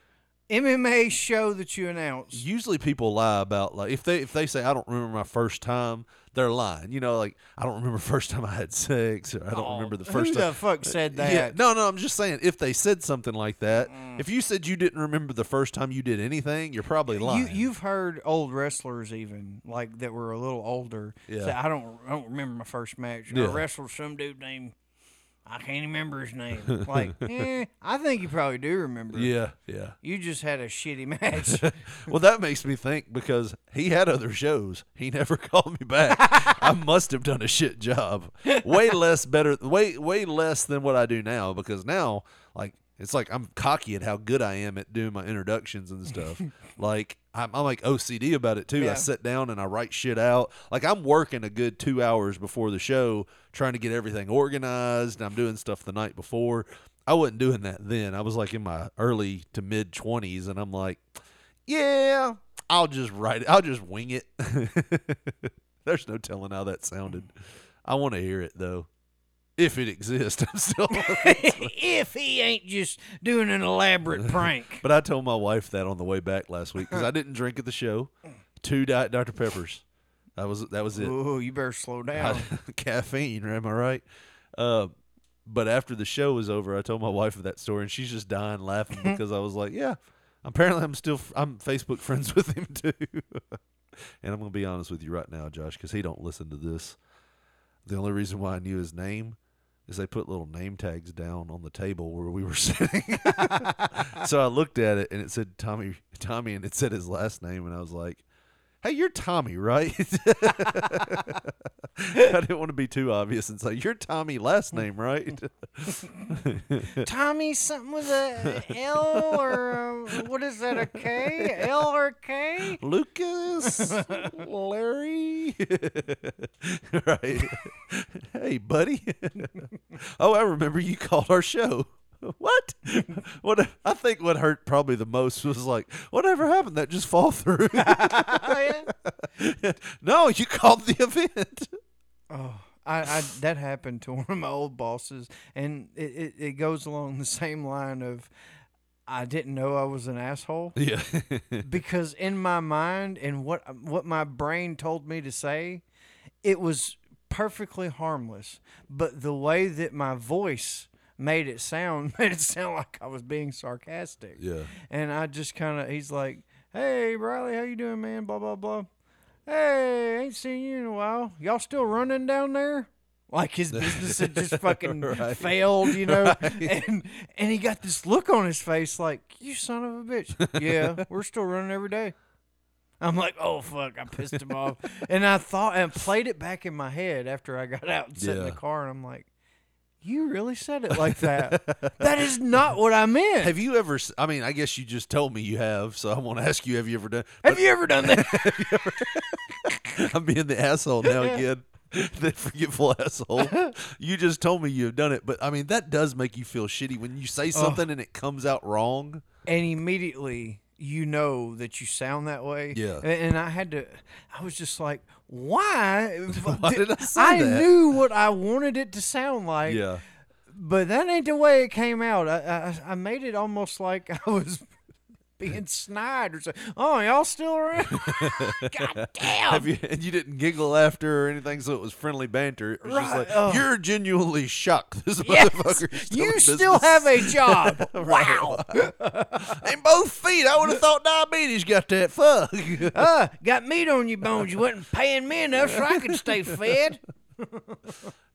MMA show that you announced. Usually people lie about like if they if they say I don't remember my first time, they're lying. You know, like I don't remember the first time I had sex, or I don't Oh, remember the first who first the fuck said that? Yeah, no, no, I'm just saying if they said something like that, Mm. if you said you didn't remember the first time you did anything, you're probably lying. You you've heard old wrestlers even like that were a little older. Yeah. Say, I don't I don't remember my first match. Yeah. I wrestled some dude named I can't remember his name. Like, eh, I think you probably do remember. yeah, yeah. You just had a shitty match. well, that makes me think because he had other shows. He never called me back. I must have done a shit job. Way less better, way way less than what I do now. Because now, like, it's like I'm cocky at how good I am at doing my introductions and stuff. like I'm, I'm like OCD about it too. I sit down and I write shit out. Like I'm working a good two hours before the show, trying to get everything organized. I'm doing stuff the night before. I wasn't doing that then. I was like in my early to mid twenties, and I'm like, yeah, I'll just write it. I'll just wing it. There's no telling how that sounded. I want to hear it though. If it exists, I'm still. if he ain't just doing an elaborate prank. but I told my wife that on the way back last week because I didn't drink at the show. Two Diet Dr Peppers. That was that was it. Ooh, you better slow down. Caffeine, am I right? Uh, but after the show was over, I told my wife of that story, and she's just dying laughing because I was like, "Yeah, apparently I'm still I'm Facebook friends with him too." and I'm gonna be honest with you right now, Josh, because he don't listen to this. The only reason why I knew his name is they put little name tags down on the table where we were sitting. so I looked at it and it said Tommy Tommy and it said his last name and I was like, Hey, you're Tommy, right? I didn't want to be too obvious and say, You're Tommy last name, right? Tommy, something with a L or a, what is that? A K? L or K? Lucas, Larry, right? hey, buddy. oh, I remember you called our show. What? What? I think what hurt probably the most was like, whatever happened? That just fall through. no, you called the event. Oh, I, I that happened to one of my old bosses, and it, it, it goes along the same line of I didn't know I was an asshole. Yeah. because in my mind and what what my brain told me to say, it was perfectly harmless. But the way that my voice made it sound made it sound like I was being sarcastic. Yeah. And I just kind of he's like, "Hey, Riley, how you doing, man? Blah blah blah. Hey, ain't seen you in a while. Y'all still running down there?" Like his business had just fucking Right. failed, you know, Right. and and he got this look on his face like, "You son of a bitch." Yeah, we're still running every day. I'm like, "Oh fuck!" I pissed him off, and I thought and played it back in my head after I got out and sat in the car, and I'm like, "You really said it like that? that is not what I meant." Have you ever? I mean, I guess you just told me you have, so I want to ask you: Have you ever done? Have you ever done that? ever, I'm being the asshole now again. The forgetful asshole. You just told me you have done it, but I mean that does make you feel shitty when you say something and it comes out wrong. and immediately you know that you sound that way. Yeah. A- And I had to, I was just like, why? Why did I say that? knew what I wanted it to sound like. Yeah. But that ain't the way it came out. I, I, I made it almost like I was being snide or something. Oh, y'all still around? God damn. Have you? And you didn't giggle after or anything, so it was friendly banter. It was just Right, like oh. you're genuinely shocked. This Yes, motherfucker. you still business." have a job. Wow. and both feet. I would have thought diabetes got that. Fuck. uh, got meat on your bones. You wasn't paying me enough so I could stay fed.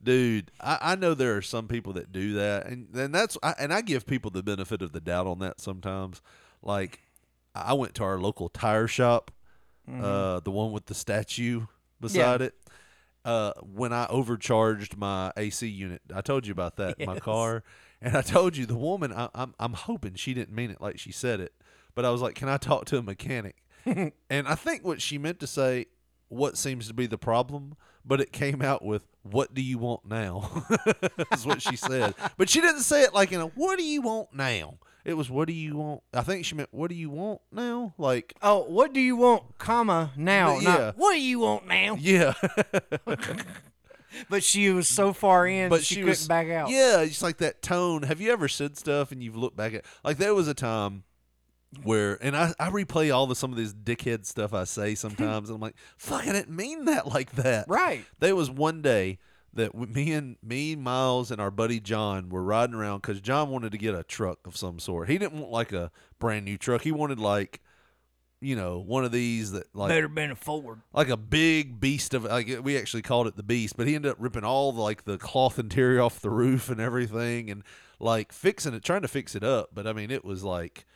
Dude, I, I know there are some people that do that, and and that's I, and I give people the benefit of the doubt on that sometimes. Like, I went to our local tire shop, uh, the one with the statue beside it. Uh, when I overcharged my AC unit, I told you about that in my car, and I told you the woman. I, I'm I'm hoping she didn't mean it like she said it, but I was like, "Can I talk to a mechanic?" and I think what she meant to say, what seems to be the problem, but it came out with, "What do you want now?" is what she said. But she didn't say it like in a "What do you want now?" It was, "What do you want?" I think she meant, "What do you want now?" Like, Oh, what do you want, comma, now? Yeah. Not, what do you want now? yeah. But she was so far in, but she, she, couldn't back out. Yeah, it's like that tone. Have you ever said stuff and you've looked back at like there was a time where and I, I replay all the some of this dickhead stuff I say sometimes and I'm like, fuck, I didn't mean that like that. Right. There was one day that me and me, Miles, and our buddy John were riding around because John wanted to get a truck of some sort. He didn't want like a brand new truck. He wanted like, you know, one of these that like Better been a Ford. like a big beast of like we actually called it the beast, but he ended up ripping all the, like the cloth interior off the roof and everything, and like fixing it, trying to fix it up. But I mean, it was like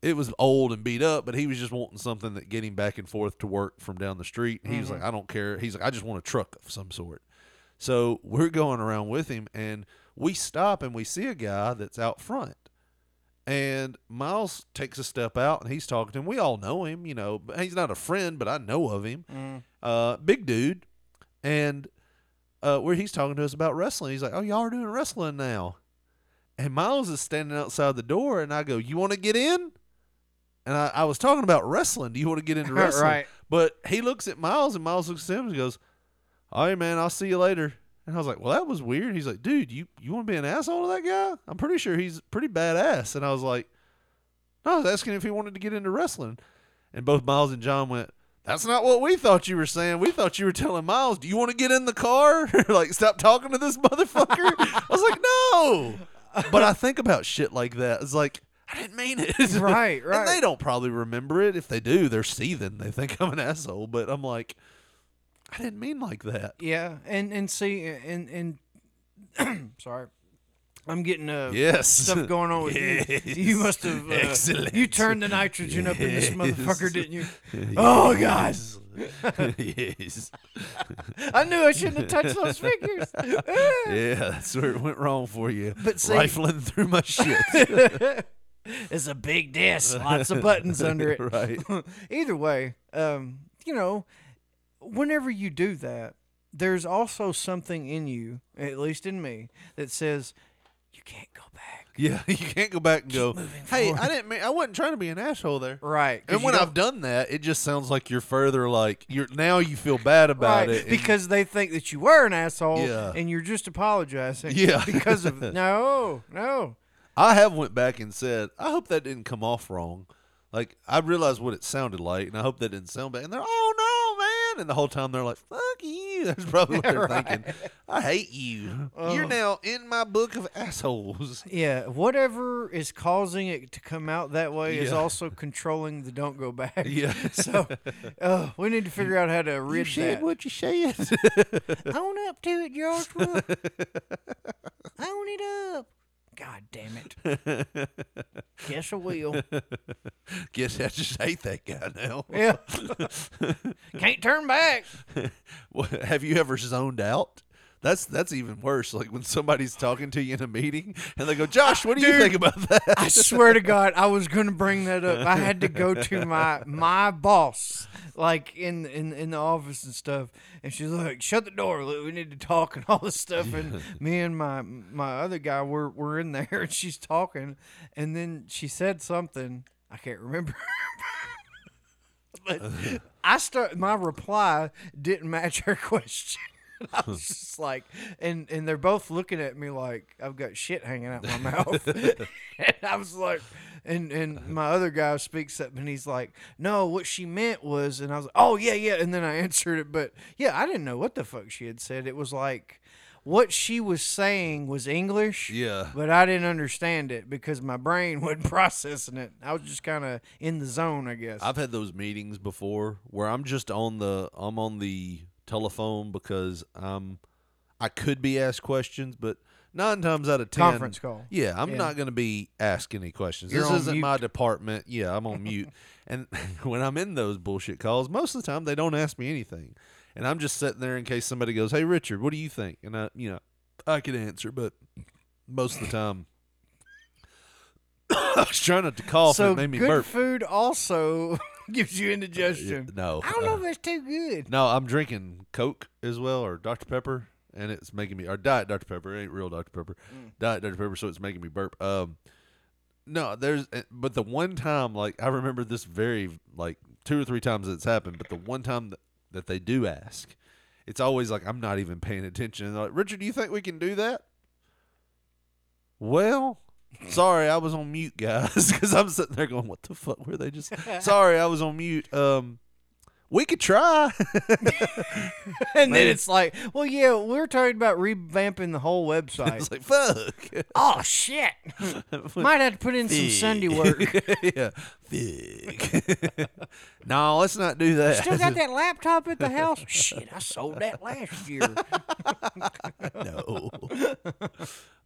it was old and beat up, but he was just wanting something that get him back and forth to work from down the street. He was Mhm. like, I don't care. He's like, I just want a truck of some sort. So we're going around with him, and we stop and we see a guy that's out front. And Miles takes a step out and he's talking to him. We all know him, you know. He's not a friend, but I know of him. Mm. Uh, big dude. And uh, where he's talking to us about wrestling. He's like, "Oh, y'all are doing wrestling now." And Miles is standing outside the door, and I go, "You want to get in?" And I, I was talking about wrestling. Do you want to get into wrestling? Right. But he looks at Miles, and Miles looks at him and goes, Oh, "All right, man, I'll see you later." And I was like, "Well, that was weird." He's like, "Dude, you you want to be an asshole to that guy? I'm pretty sure he's pretty badass." And I was like, "No, I was asking if he wanted to get into wrestling." And both Miles and John went, "That's not what we thought you were saying. We thought you were telling Miles, do you want to get in the car? like, stop talking to this motherfucker." I was like, "No." But I think about shit like that. It's like. I didn't mean it. Right, right. And they don't probably remember it. If they do, they're seething. They think I'm an asshole. But I'm like, I didn't mean like that. Yeah, and and see, and and sorry, I'm getting uh Yes. stuff going on with you. Yes. You must have uh, Excellent. You turned the nitrogen up in this motherfucker, didn't you? Oh God! yes. I knew I shouldn't have touched those figures. Yeah, that's where it went wrong for you. But see- rifling through my shit. it's a big disc, lots of buttons under it. Right. Either way, um, you know, whenever you do that, there's also something in you, at least in me, that says you can't go back. Yeah, you can't go back and go. Hey, forward." I didn't mean. I wasn't trying to be an asshole there. Right. And when I've done that, it just sounds like you're further like you're now. You feel bad about right, it because they think that you were an asshole Yeah. and you're just apologizing. Yeah. Because of no, no. I have went back and said, I hope that didn't come off wrong. Like I realized what it sounded like, and I hope that didn't sound bad. And they're, oh no, man! And the whole time they're like, fuck you. That's probably what they're Right. thinking. I hate you. You're Oh. now in my book of assholes. Yeah, whatever is causing it to come out that way is also controlling the don't go back. Yeah. so, uh, we need to figure out how to rid said that. what you said. Own up to it, Joshua. Own it up. God damn it. Guess I will. Guess I just hate that guy now. Yeah. Can't turn back. Have you ever zoned out? That's that's even worse. Like when somebody's talking to you in a meeting and they go, "Josh, ah, what do you Dude, think about that?" I swear to God, I was going to bring that up. I had to go to my my boss, like in in in the office and stuff, and she's like, "Shut the door, We need to talk and all this stuff." And me and my my other guy were were in there, and she's talking, and then she said something I can't remember. but I start my reply didn't match her question. I was just like, and and they're both looking at me like I've got shit hanging out my mouth. and I was like, and and my other guy speaks up and he's like, no, what she meant was, and I was like, oh yeah, yeah, and then I answered it, but yeah, I didn't know what the fuck she had said. It was like. What she was saying was English, Yeah. but I didn't understand it because my brain wasn't processing it. I was just kind of in the zone, I guess. I've had those meetings before where I'm just on the I'm on the telephone because I'm I could be asked questions, but nine times out of ten Conference call. Yeah, I'm Yeah. not going to be asked any questions. You're this isn't my department. Yeah, I'm on mute. And when I'm in those bullshit calls, most of the time they don't ask me anything, and I'm just sitting there in case somebody goes, "Hey, Richard, what do you think?" And I, you know, I could answer, but most of the time. I was trying not to cough so and it made me good burp. food also gives you indigestion. No, I don't know uh, if it's too good. No, I'm drinking Coke as well, or Dr Pepper, and it's making me or Diet Dr Pepper. It ain't real Dr Pepper, Diet Dr Pepper, so it's making me burp. Um, no, there's eh, but the one time like I remember this very like two or three times it's happened, but the one time that, that they do ask, it's always like I'm not even paying attention. And they're like, Richard, do you think we can do that? Well, sorry, I was on mute, guys, because I'm sitting there going, "What the fuck were they just?" sorry, I was on mute. Um, we could try. and then it's like, well, yeah, we're talking about revamping the whole website. it's like fuck. oh shit! Might have to put in some Sunday work. yeah, Fig. no, let's not do that. Still got that laptop at the house? Shit, I sold that last year. no.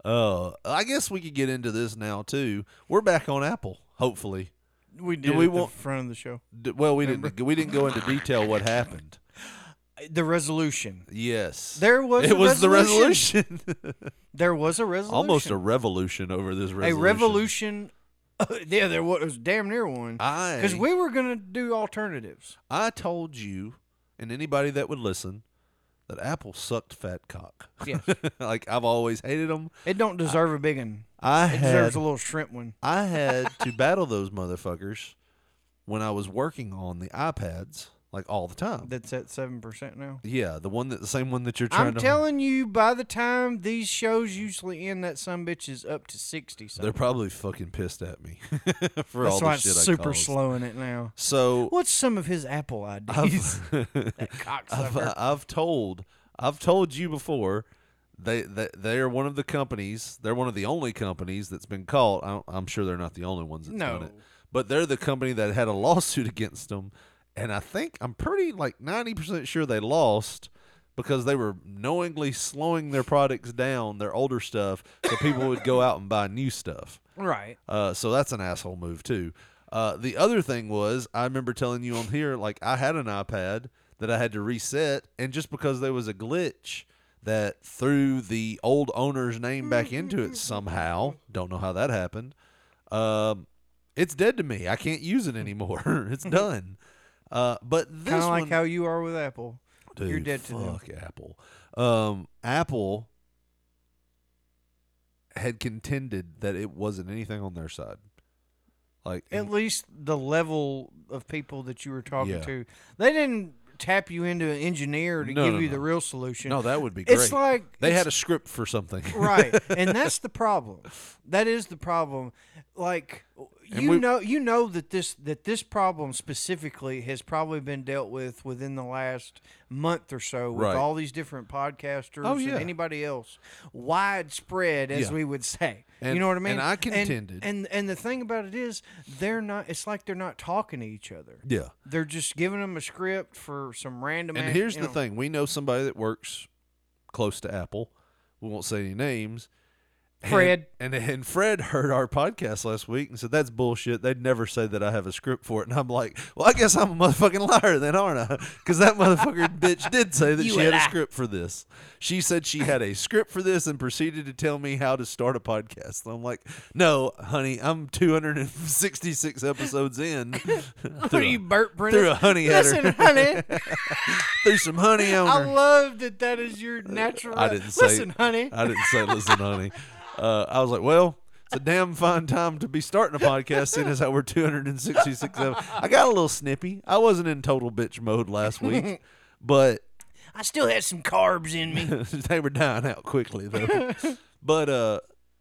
Uh, I guess we could get into this now too. We're back on Apple, hopefully. We Do did we want- front of the show. D- well, we didn't. We didn't go into detail what happened. The resolution. Yes, There was It was the resolution. resolution. There was a resolution. Almost a revolution over this resolution. a revolution. yeah, there was, was damn near one. I Because we were gonna do alternatives. I told you, and anybody that would listen, that Apple sucked fat cock. Yes. like I've always hated them. It don't deserve a big one. I It had deserves a little shrimp one. I had to battle those motherfuckers when I was working on the iPads, like all the time. That's at seven percent now. Yeah, the one that the same one that you're trying I'm to. telling you, by the time these shows usually end, that some bitch is up to sixty. They're probably fucking pissed at me for That's all the shit I super caused. slowing it now. So What's some of his Apple ideas? I've, that I've. I've told I've told you before they they they are one of the companies. They're one of the only companies that's been caught. I I'm sure they're not the only ones that's done No. it, but they're the company that had a lawsuit against them. And I think I'm pretty like 90 percent sure they lost because they were knowingly slowing their products down, their older stuff, so people would go out and buy new stuff. Right. Uh, so that's an asshole move too. Uh, the other thing was I remember telling you on here like I had an iPad that I had to reset, and just because there was a glitch that threw the old owner's name back into it somehow, don't know how that happened. Um, it's dead to me. I can't use it anymore. it's done. Uh, but this Kind of like one- how you are with Apple. Dude, You're dead to them. fuck Apple. Um, Apple had contended that it wasn't anything on their side. Like At least the level of people that you were talking Yeah. to, they didn't tap you into an engineer to No, give no, you no. the real solution. No, that would be great. It's like they had a script for something. right, and that's the problem. That is the problem. Like And you we- know, you know that this that this problem specifically has probably been dealt with within the last month or so with Right. all these different podcasters Oh, yeah. and anybody else, widespread as Yeah. we would say. And- you know what I mean? and I contended- And, and the thing about it is, they're not. It's like they're not talking to each other. Yeah. They're just giving them a script for some random. And act- here's the know. thing: we know somebody that works close to Apple. We won't say any names. And- Fred. And, and Fred heard our podcast last week and said that's bullshit. They'd never say that I have a script for it. And I'm like, well, I guess I'm a motherfucking liar then, aren't I? Because that motherfucker bitch did say that You she had a script for this. She said she had a script for this and proceeded to tell me how to start a podcast. And I'm like, no, honey, I'm 266 episodes in. What are you, Burt Brennan? Through a honey. Listen, honey. through some honey on I her. love that that is your natural. I didn't say. Listen, honey. I didn't say listen, honey. Uh, I was like, well, it's a damn fine time to be starting a podcast, seeing as how we're 266. ep- I got a little snippy. I wasn't in total bitch mode last week, but I still had some carbs in me. they were dying out quickly though. but uh,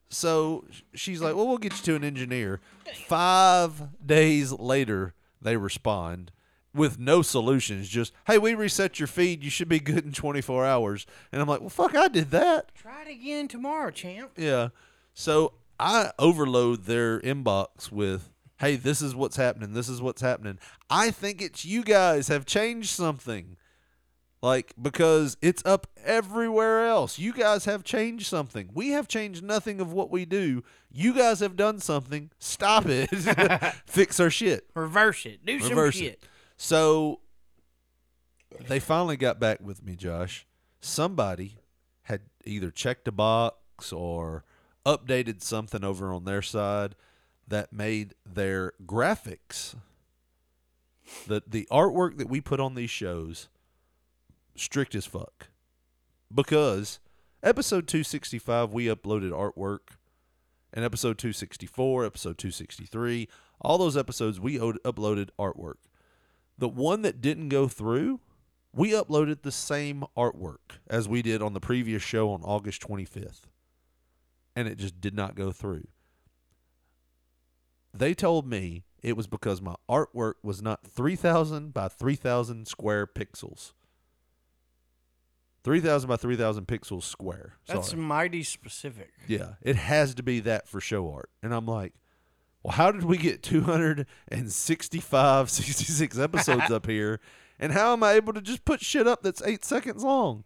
so she's like, well, we'll get you to an engineer. Five days later, they respond. With no solutions, just hey, we reset your feed. You should be good in 24 hours. And I'm like, well, fuck, I did that. Try it again tomorrow, champ. Yeah. So I overload their inbox with, hey, this is what's happening. This is what's happening. I think it's you guys have changed something. Like, because it's up everywhere else. You guys have changed something. We have changed nothing of what we do. You guys have done something. Stop it. Fix our shit. Reverse it. Do some shit. it. So they finally got back with me, Josh. Somebody had either checked a box or updated something over on their side that made their graphics, the the artwork that we put on these shows, strict as fuck. Because episode 265 we uploaded artwork and episode 264, episode 263, all those episodes we uploaded artwork. The one that didn't go through, we uploaded the same artwork as we did on the previous show on August 25th. And it just did not go through. They told me it was because my artwork was not 3,000 by 3,000 square pixels. 3,000 by 3,000 pixels square. That's mighty specific. Yeah, it has to be that for show art. And I'm like, well, how did we get 265, 66 episodes up here? And how am I able to just put shit up that's eight seconds long?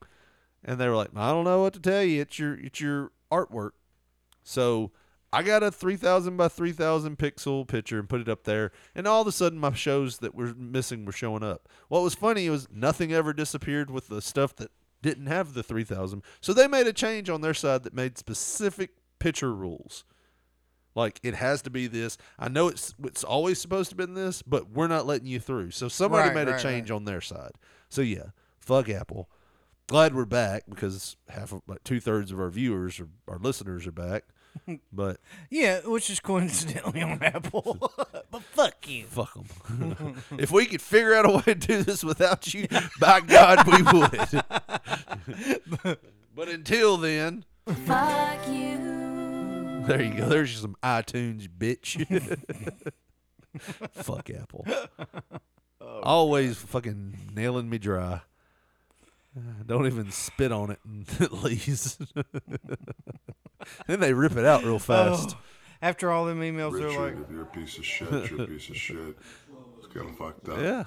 And they were like, I don't know what to tell you. It's your it's your artwork. So I got a 3,000 by 3,000 pixel picture and put it up there. And all of a sudden, my shows that were missing were showing up. What was funny was nothing ever disappeared with the stuff that didn't have the 3,000. So they made a change on their side that made specific picture rules. Like it has to be this. I know it's it's always supposed to be this, but we're not letting you through. So somebody Right, made a right, change on their side. So yeah, fuck Apple. Glad we're back because half of like two thirds of our viewers or our listeners are back. But Yeah, which is coincidentally on Apple. But fuck you. fuck them. if we could figure out a way to do this without you, by God, we would. but until then, Fuck you. there you go. There's some iTunes, bitch. Fuck Apple. Oh, Always fucking nailing me dry. Don't even spit on it and it leaves. then they rip it out real oh, fast. Oh, after all them emails, they're like, Richard, you're a piece of shit. You're a piece of shit. It's getting fucked up. Yeah,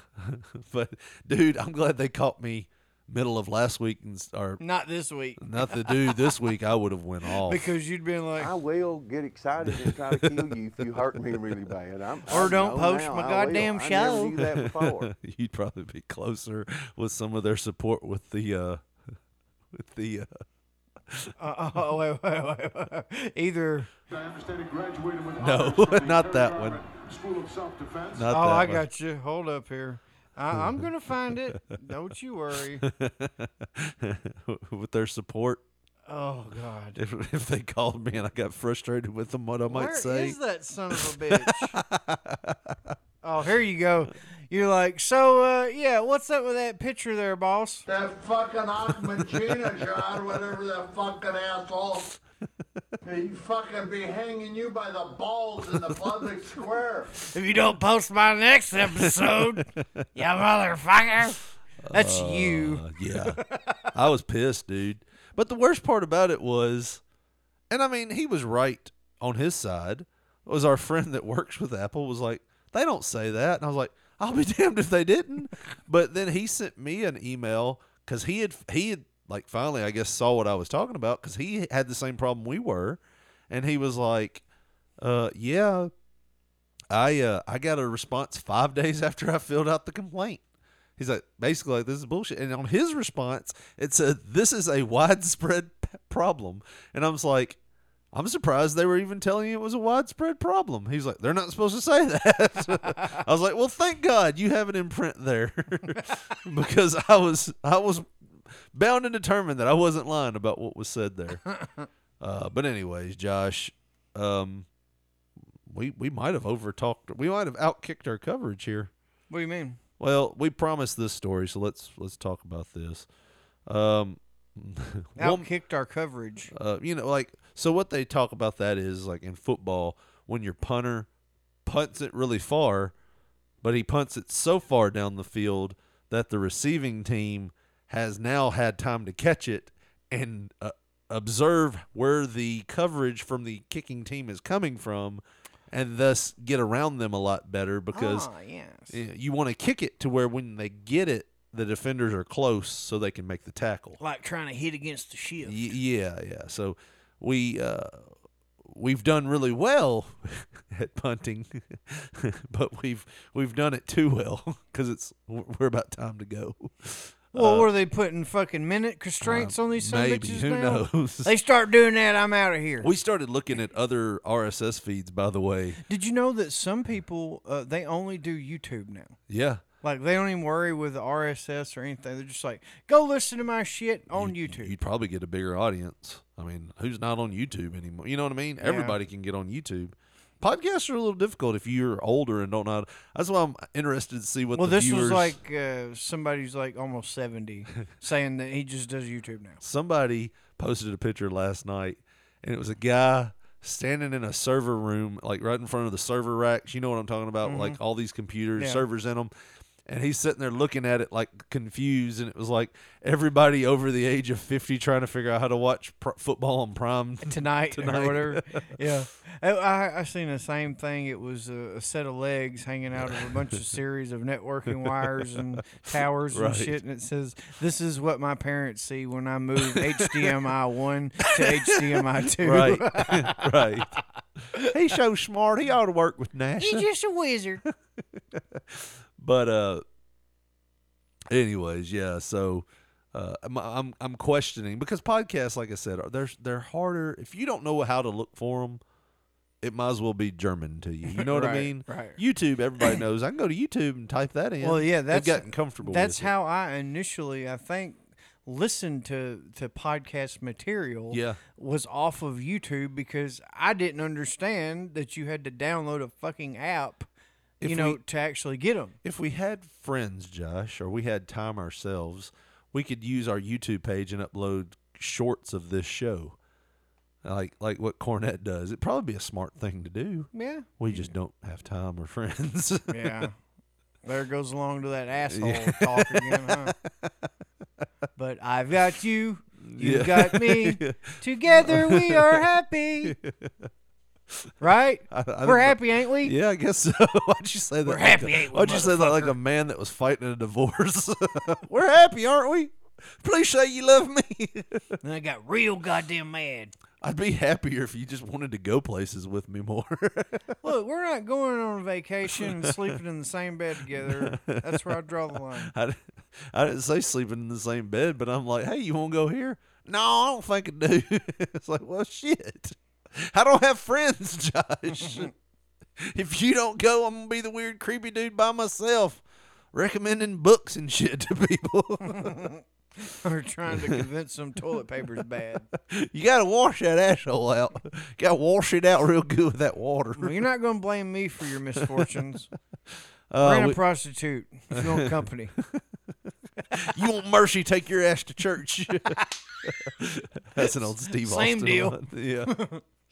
but dude, I'm glad they caught me middle of last week and or not this week. not the dude this week. I would have went off. Because you'd been like, I will get excited and try to kill you if you hurt me really bad. I'm, Or I don't post now, my I goddamn will. I show. never knew that before. You'd probably be closer with some of their support with the uh with the uh, uh, oh, wait, wait, wait, wait. Either. I understand he graduated with No, honors from the not that one. School of Self-Defense. Not oh, that I one. got you. Hold up here. I, I'm gonna find it. Don't you worry. with their support. Oh God. If, if they called me and I got frustrated with them, what I might Where say. is that son of a bitch? oh, here you go. You're like, so uh, yeah, what's up with that picture there, boss? That fucking Achmachina, John, whatever that fucking asshole. He fucking be hanging you by the balls in the public square. If you don't post my next episode, you motherfucker. That's you. Uh, yeah. I was pissed, dude. But the worst part about it was, and I mean, he was right on his side. Was our friend that works with Apple was like, they don't say that, and I was like, I'll be damned if they didn't. but then he sent me an email because he had he had like finally I guess saw what I was talking about because he had the same problem we were, and he was like, uh, yeah. I uh, I got a response five days after I filled out the complaint. He's like, basically, like, this is bullshit. And on his response, it said, this is a widespread p- problem. And I was like, I'm surprised they were even telling you it was a widespread problem. He's like, they're not supposed to say that. I was like, well, thank God you have it in print there, because I was I was bound and determined that I wasn't lying about what was said there. Uh, but anyways, Josh, um, we we might have over talked. We might have outkicked our coverage here. What do you mean? Well, we promised this story, so let's let's talk about this. Um, Outkicked our coverage. uh, you know, like so. What they talk about that is like in football when your punter punts it really far, but he punts it so far down the field that the receiving team has now had time to catch it and uh, observe where the coverage from the kicking team is coming from, and thus get around them a lot better because Ah, yes. you want to kick it to where when they get it, the defenders are close so they can make the tackle. Like trying to hit against the ship. Y- yeah, yeah. So we uh, we've done really well at punting, but we've we've done it too well because it's we're about time to go. Well, Uh, were they putting fucking minute constraints on these maybe. bitches Who now? knows? They start doing that, I'm out of here. We started looking at other RSS feeds, by the way. Did you know that some people uh, they only do YouTube now? Yeah, Like they don't even worry with the RSS or anything. They're just like, go listen to my shit on YouTube. you'd probably get a bigger audience. I mean, who's not on YouTube anymore? You know what I mean? Yeah. Everybody can get on YouTube. Podcasts are a little difficult if you're older and don't know. How to, that's why I'm interested to see what well, this viewers. was like uh, somebody who's like almost seventy saying that he just does YouTube now. somebody posted a picture last night and it was a guy standing in a server room like right in front of the server racks you know what i'm talking about Mhm. like all these computers Yeah. servers in them and he's sitting there looking at it like confused and it was like everybody over the age of 50 trying to figure out how to watch pr- football on prime tonight, tonight. or whatever. yeah, I, I I seen the same thing. It was a, a set of legs hanging out of a bunch of series of networking wires and towers Right. and shit, and it says, "This is what my parents see when I move HDMI one to HDMI two. right right he's so smart he ought to work with nasa He's just a wizard. But uh anyways yeah so uh I'm, I'm i'm questioning because podcasts like i said are they're they're harder if you don't know how to look for them it might as well be german to you you know what i mean right. youtube everybody knows i can go to youtube and type that in Well, yeah, that's They've gotten comfortable That's with it. how I initially, I think, listened to to podcast material. Yeah. was off of YouTube because I didn't understand that you had to download a fucking app, If you know, we- to actually get them. if we had friends josh or we had time ourselves we could use our youtube page and upload shorts of this show like like what cornette does it'd probably be a smart thing to do Yeah. we just don't have time or friends Yeah. There goes along to that asshole Yeah. talk again, huh? But I've got you, you've Yeah. got me. Together we are happy. Right? I- I We're happy, ain't we? Yeah, I guess so. Why'd you say that? We're like happy, ain't we, Why'd you say that like a man that was fighting a divorce? We're happy, aren't we? Please say you love me. And I got real goddamn mad. I'd be happier if you just wanted to go places with me more. Look, we're not going on a vacation and sleeping in the same bed together. That's where I draw the line. I, I didn't say sleeping in the same bed, but I'm like, hey, you want to go here? No, I don't think I do. it's like, well, shit. I don't have friends, Josh. if you don't go, I'm gonna be the weird, creepy dude by myself, recommending books and shit to people. Or trying to convince them toilet paper's bad. you gotta wash that asshole out. gotta wash it out real good with that water. Well, you're not going to blame me for your misfortunes. Uh, Rent a we- prostitute if you want company. you want mercy? Take your ass to church. That's an old Steve Same Austin deal. one. Yeah.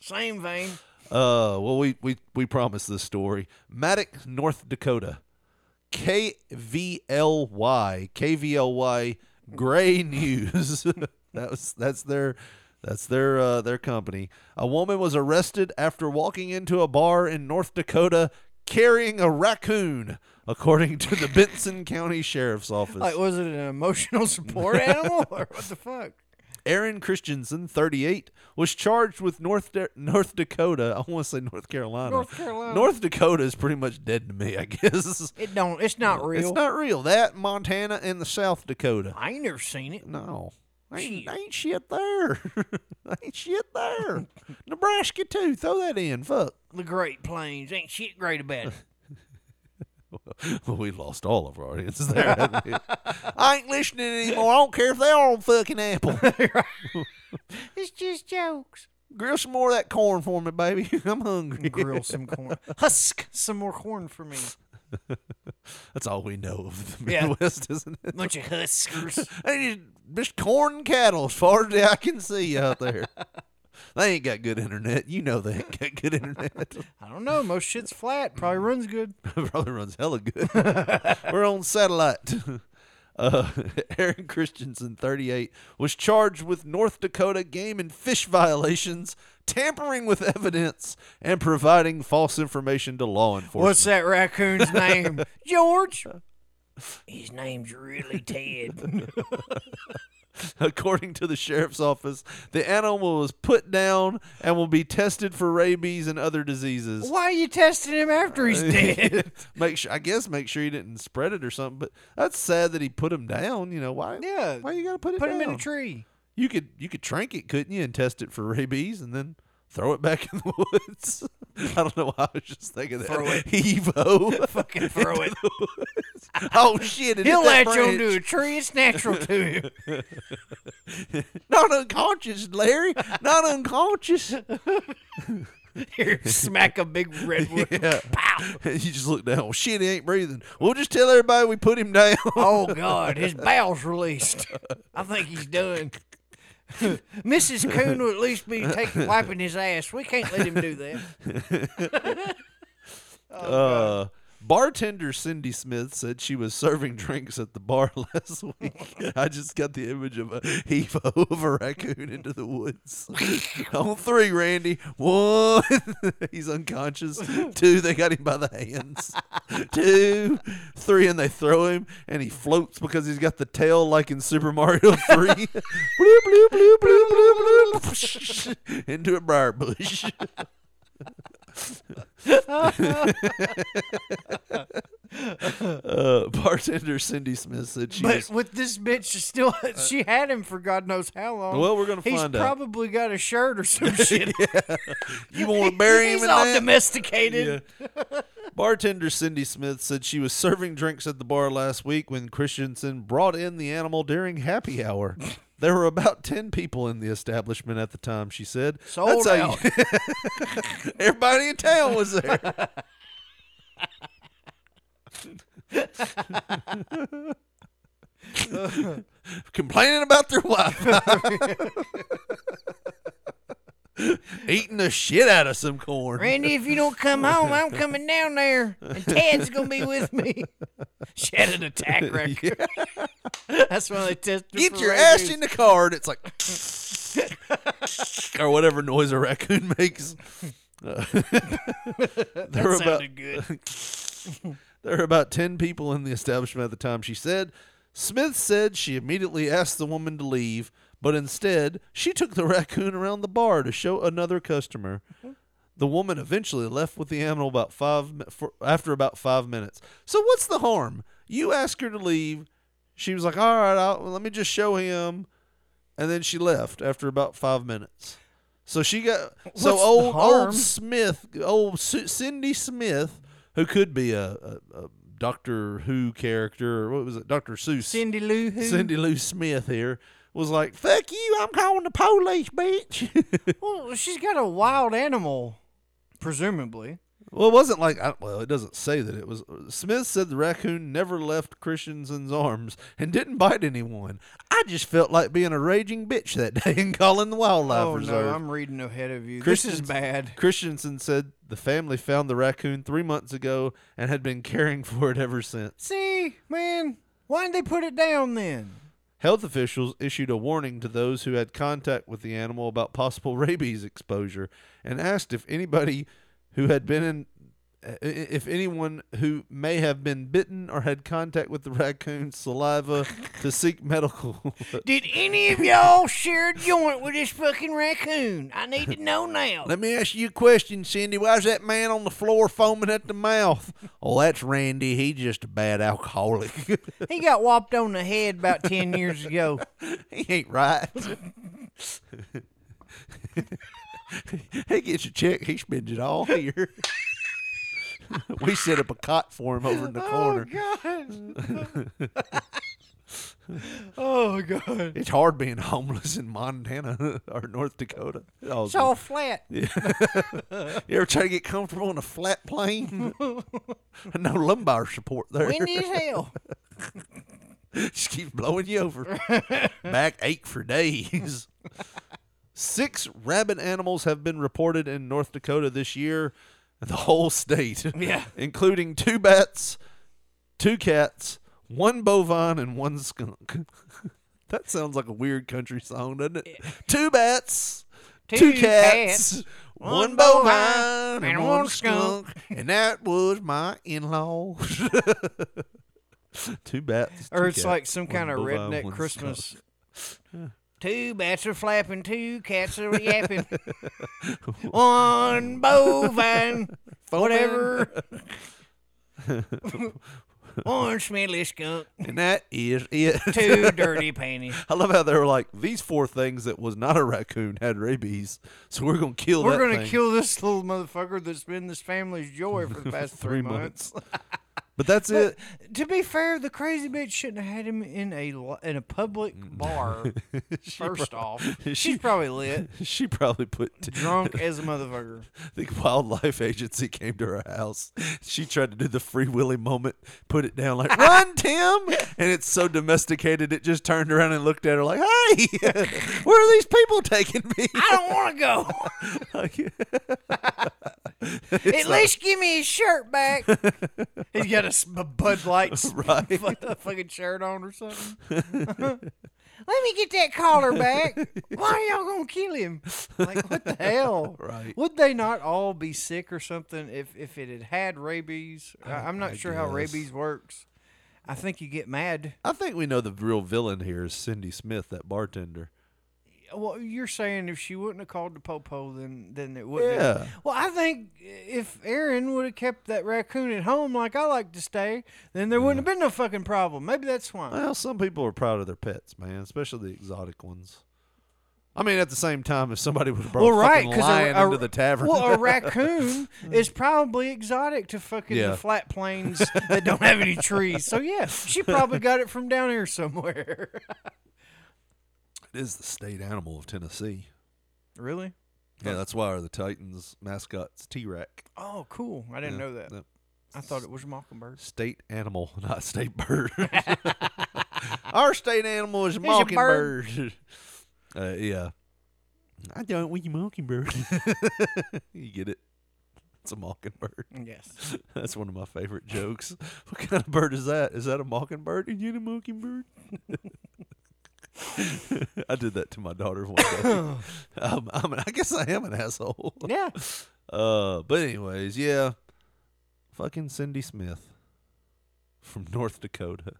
Same vein. Uh, well, we we we promised this story. Maddock, North Dakota. KVLY KVLY Gray News. that was that's their that's their uh, their company. A woman was arrested after walking into a bar in North Dakota carrying a raccoon, according to the Benson County Sheriff's Office. Like, was it an emotional support animal or what the fuck? Aaron Christensen, 38, was charged with North Da- North Dakota. I want to say North Carolina. North Carolina. North Dakota is pretty much dead to me, I guess. It don't. It's not real. It's not real. That Montana and the South Dakota. I ain't never seen it. No. Ain't, ain't shit there. ain't shit there. Nebraska too. Throw that in. Fuck. The Great Plains ain't shit great about it. well, we lost all of our audiences there. I ain't listening anymore. I don't care if they are on fucking Apple. it's just jokes. Grill some more of that corn for me, baby. I'm hungry. Grill some corn. Husk some more corn for me. That's all we know of the Yeah. Midwest, isn't it? Bunch of huskers. They just, just corn cattle as far as I can see out there. They ain't got good internet. You know they ain't got good internet. I don't know. Most shit's flat. Probably runs good. Probably runs hella good. We're on satellite. Uh, Aaron Christensen, 38, was charged with North Dakota game and fish violations, tampering with evidence, and providing false information to law enforcement. What's that raccoon's name? George. His name's really Ted. According to the sheriff's office, the animal was put down and will be tested for rabies and other diseases. Why are you testing him after he's dead? make sure, I guess, make sure he didn't spread it or something. But that's sad that he put him down. You know why? Yeah. Why you gotta put it Put down? him in a tree. You could you could trank it, couldn't you, and test it for rabies, and then throw it back in the woods. I don't know why I was just thinking that. Throw it. Evo. Fucking throw it. oh shit! It He'll latch onto branch. a tree. It's natural to him. Not unconscious, Larry. Not unconscious. Here, smack a big redwood. Yeah. You just look down. Well, shit, he ain't breathing. We'll just tell everybody we put him down. Oh God, his bowels released. I think he's done. Mrs. Coon will at least be taking wiping his ass. We can't let him do that. uh, bartender Cindy Smith said she was serving drinks at the bar last week. I just got the image of a heave of a raccoon into the woods. On three, Randy. One, he's unconscious. Two, they got him by the hands. Two, three, and they throw him, and he floats because he's got the tail like in Super Mario 3. bloop, bloop, bloop, bloop, bloop, bloop. into a briar bush. Uh, bartender Cindy Smith said she But was. with this bitch, she still she had him for God knows how long. Well, we're gonna He's find out. probably got a shirt or some shit. You want to bury him He's in all that? domesticated. Bartender Cindy Smith said she was serving drinks at the bar last week when Christensen brought in the animal during happy hour. There were about 10 people in the establishment at the time, she said. Sold how you- Everybody in town was there. Complaining about their wife. Eating the shit out of some corn. Randy, if you don't come home, I'm coming down there, and Ted's gonna be with me. She had an attack record. That's why they tested. Get your ass in the car, and it's like, or whatever noise a raccoon makes. Uh, there were about good. there were about ten people in the establishment at the time. She said. Smith said she immediately asked the woman to leave, but instead she took the raccoon around the bar to show another customer. The woman eventually left with the animal about five for, after about five minutes. So what's the harm? You ask her to leave. She was like, "All right, I'll, let me just show him," and then she left after about five minutes. So she got so What's the old old Smith, old Cindy Smith, who could be a, a, a Doctor Who character or what was it, Doctor Seuss, Cindy Lou Who? Cindy Lou Smith here was like, "Fuck you! I'm calling the police, bitch." Well, she's got a wild animal, presumably. Well, it wasn't like I, well, it doesn't say that it was. Uh, Smith said the raccoon never left Christensen's arms and didn't bite anyone. I just felt like being a raging bitch that day and calling the wildlife oh reserve. no, I'm reading ahead of you. This is bad. Christensen said the family found the raccoon three months ago and had been caring for it ever since. See, man, why didn't they put it down then? Health officials issued a warning to those who had contact with the animal about possible rabies exposure and asked if anybody who had been in Uh, if anyone who may have been bitten or had contact with the raccoon's saliva to seek medical Did any of y'all share a joint with this fucking raccoon? I need to know now. Let me ask you a question, Cindy. Why's that man on the floor foaming at the mouth? Oh, that's Randy. He's just a bad alcoholic. He got whopped on the head about ten years ago. he ain't right. he gets a check. He spends it all here. we set up a cot for him over in the oh, corner. Oh god. It's hard being homeless in Montana or North Dakota. Oh, It's all flat. Yeah. you ever try to get comfortable on a flat plane? no lumbar support there. Windy as hell. Just keeps blowing you over. Back ache for days. Six rabid animals have been reported in North Dakota this year, the whole state. Yeah. Including two bats, two cats, one bovine, and one skunk. that sounds like a weird country song, doesn't it? Two bats, two, cats, one bovine, and one skunk. skunk. And that was my in laws. two bats. Or two it's like cats, some one kind of bovine, redneck one Christmas. Two bats are flapping, two cats are yapping. One bovine, whatever. One smelly skunk. And that is it. Two dirty panties. I love how they were like, these four things that was not a raccoon had rabies, so we're gonna kill We're that gonna kill this little motherfucker that's been this family's joy for the past three, Three months. But that's it. To be fair, the crazy bitch shouldn't have had him in a in a public mm. bar. First off, she's probably lit, She probably put drunk as a motherfucker. The wildlife agency came to her house. She tried to do the free willy moment, put it down like "Run, Tim!" and it's so domesticated. It just turned around and looked at her like, "Hey, where are these people taking me?" I don't want to go. At like- least give me his shirt back. He's got a, a Bud Light Right. fucking shirt on or something. Let me get that collar back. Why are y'all gonna kill him? Like what the hell? Right. Would they not all be sick or something if if it had had rabies? I, oh, I'm not I sure how rabies works. I think you get mad. I think we know the real villain here is Cindy Smith, that bartender. Well, you're saying if she wouldn't have called the popo, then then it wouldn't. Yeah. Have. Well, I think if Aaron would have kept that raccoon at home like I like to stay, then there wouldn't have been no fucking problem. Maybe that's why. Well, some people are proud of their pets, man, especially the exotic ones. I mean, at the same time, if somebody would have brought well, a right, fucking lion a, into the tavern, Well, a raccoon is probably exotic to fucking Yeah. the flat plains that don't have any trees. So yeah, she probably got it from down here somewhere. it is the state animal of Tennessee. really? Yeah, that's why the Titans mascot's T-Rac. Oh, cool. I didn't Yeah, know that. yep. I thought it was mockingbird. State animal, not state bird. Our state animal is mockingbird. Uh, yeah. I don't want you mockingbird. you get it? It's a mockingbird. Yes. That's one of my favorite jokes. What kind of bird is that? Is that a mockingbird? Is it a mockingbird? I did that to my daughter one day. um, I'm, I guess I am an asshole. Yeah. Uh, but anyways, yeah. Fucking Cindy Smith from North Dakota.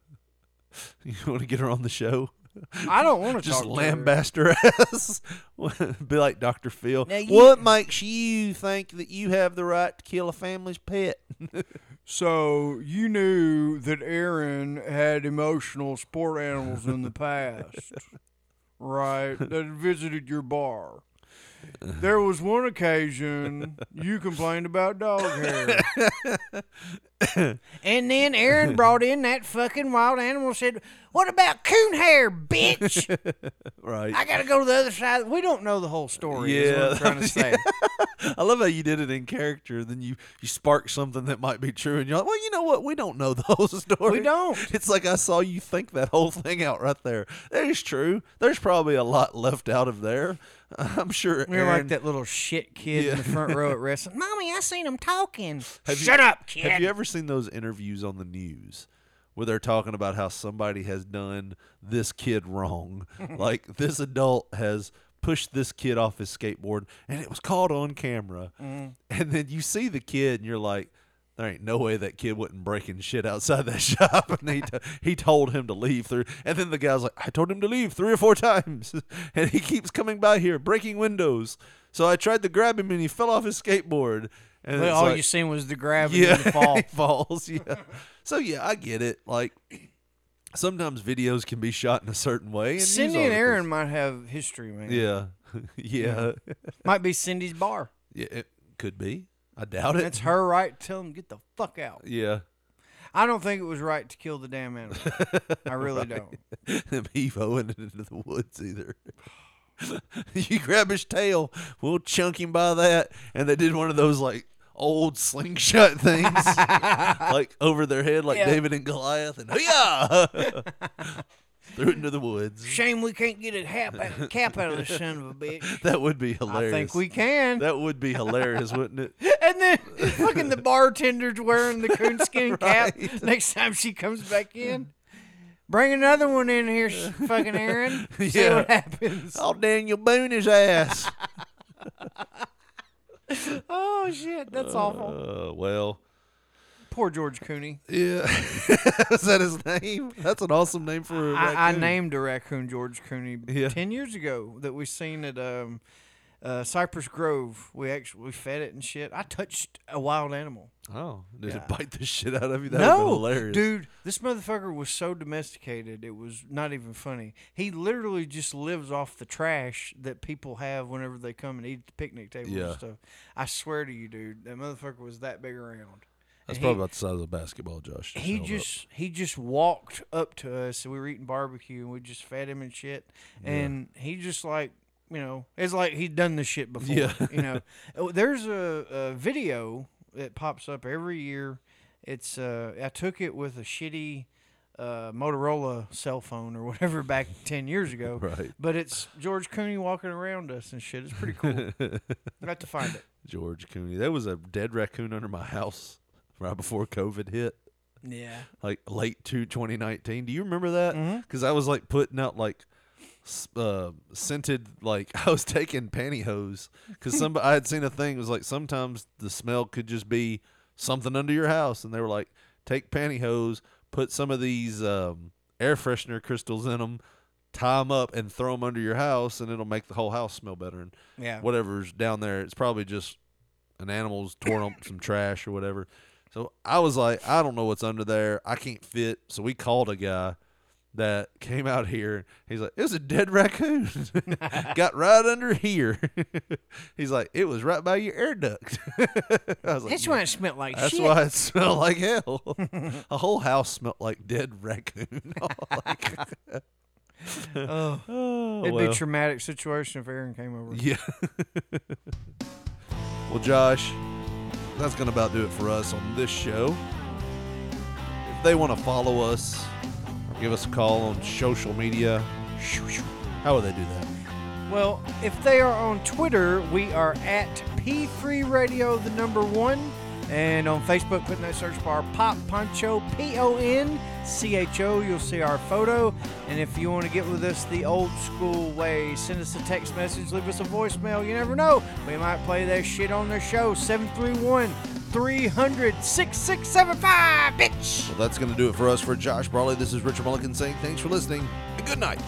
You want to get her on the show? I don't want to Just talk to her. lambaste her ass. Be like Dr. Phil. You- what makes you think that you have the right to kill a family's pet? So you knew that Aaron had emotional sport animals in the past, right? That visited your bar. There was one occasion you complained about dog hair. and then Aaron brought in that fucking wild animal and said, What about coon hair, bitch? right. I gotta go to the other side. We don't know the whole story. is what I'm trying to say. I love how you did it in character. Then you you spark something that might be true, and you're like, well, you know what? We don't know the whole story. We don't. It's like I saw you think that whole thing out right there. That is true. There's probably a lot left out of there. I'm sure. We were Aaron- like that little shit kid in the front row at wrestling. Mommy, I seen him talking. Have you- Shut up, kid. Have you ever seen those interviews on the news where they're talking about how somebody has done this kid wrong? like this adult has pushed this kid off his skateboard and it was caught on camera. Mhm. And then you see the kid and you're like, there ain't no way that kid wasn't breaking shit outside that shop. And he, t- he told him to leave through. And then the guy's like, I told him to leave three or four times. and he keeps coming by here, breaking windows. So I tried to grab him and he fell off his skateboard. And Well, all like- you seen was the gravity yeah, and the fall. he falls. Yeah. So yeah, I get it. Like sometimes videos can be shot in a certain way. And Cindy and Aaron might have history, man. Yeah, yeah, Might be Cindy's bar. yeah. It could be. I doubt it. It's her right to tell them get the fuck out. Yeah. I don't think it was right to kill the damn animal. I really don't. Them evoing it into the woods either. you grab his tail, we'll chunk him by that. And they did one of those like old slingshot things, like over their head, like Yeah. David and Goliath, and oh yeah, threw it into the woods. Shame we can't get a cap out, cap out of this son of a bitch. That would be hilarious. I think we can. That would be hilarious, wouldn't it? And then fucking the bartender's wearing the coonskin cap next time she comes back in. Bring another one in here, fucking Aaron. See Yeah. what happens. Oh, Daniel Boone his ass. Oh shit, that's awful. Uh, well, Poor George Cooney. yeah. Is that his name? That's an awesome name for a I, raccoon. I named a raccoon George Cooney Yeah. ten years ago that we seen at um, uh, Cypress Grove. We actually we fed it and shit. I touched a wild animal. Oh, did Yeah. it bite the shit out of you? That no, hilarious. dude, this motherfucker was so domesticated. It was not even funny. He literally just lives off the trash that people have whenever they come and eat at the picnic table Yeah. and stuff. I swear to you, dude, that motherfucker was that big around. That's And probably about the size of a basketball, Josh. he held up. just he just walked up to us and we were eating barbecue and we just fed him and shit Yeah. and he just like you know it's like he'd done this shit before Yeah. you know Oh, there's a, a video that pops up every year it's uh i took it with a shitty uh, Motorola cell phone or whatever back 10 years ago. Right. But it's George Cooney walking around us and shit. It's pretty cool. I got to find it. George Cooney. There was a dead raccoon under my house right before COVID hit. Yeah. Like late to 2019. Do you remember that? Because I was like putting out like uh, scented, like I was taking pantyhose. Because some I had seen a thing. It was like sometimes the smell could just be something under your house. And they were like, take pantyhose, put some of these um, air freshener crystals in them, tie them up, and throw them under your house, and it'll make the whole house smell better. And Yeah. whatever's down there, it's probably just an animal's torn up some trash or whatever. So I was like, I don't know what's under there. I can't fit. So we called a guy that came out here. He's like, it was a dead raccoon. Got right under here. He's like, it was right by your air duct. I was like, That's why it smelled like That's shit. why it smelled like hell. a whole house smelled like dead raccoon. Like- Oh, Oh, it'd be a traumatic situation if Aaron came over. Yeah. well, Josh, that's going to about do it for us on this show. If they want to follow us give us a call on social media, how would they do that? Well, if they are on Twitter, we are at P3 Radio, the number one. And on Facebook, put in that search bar Pop Poncho, P O N C H O. You'll see our photo. And if you want to get with us the old school way, send us a text message, leave us a voicemail. You never know. We might play that shit on the show. 731 300 6675, bitch. Well, that's going to do it for us. For Josh Brawley, this is Richard Mulligan saying thanks for listening and good night.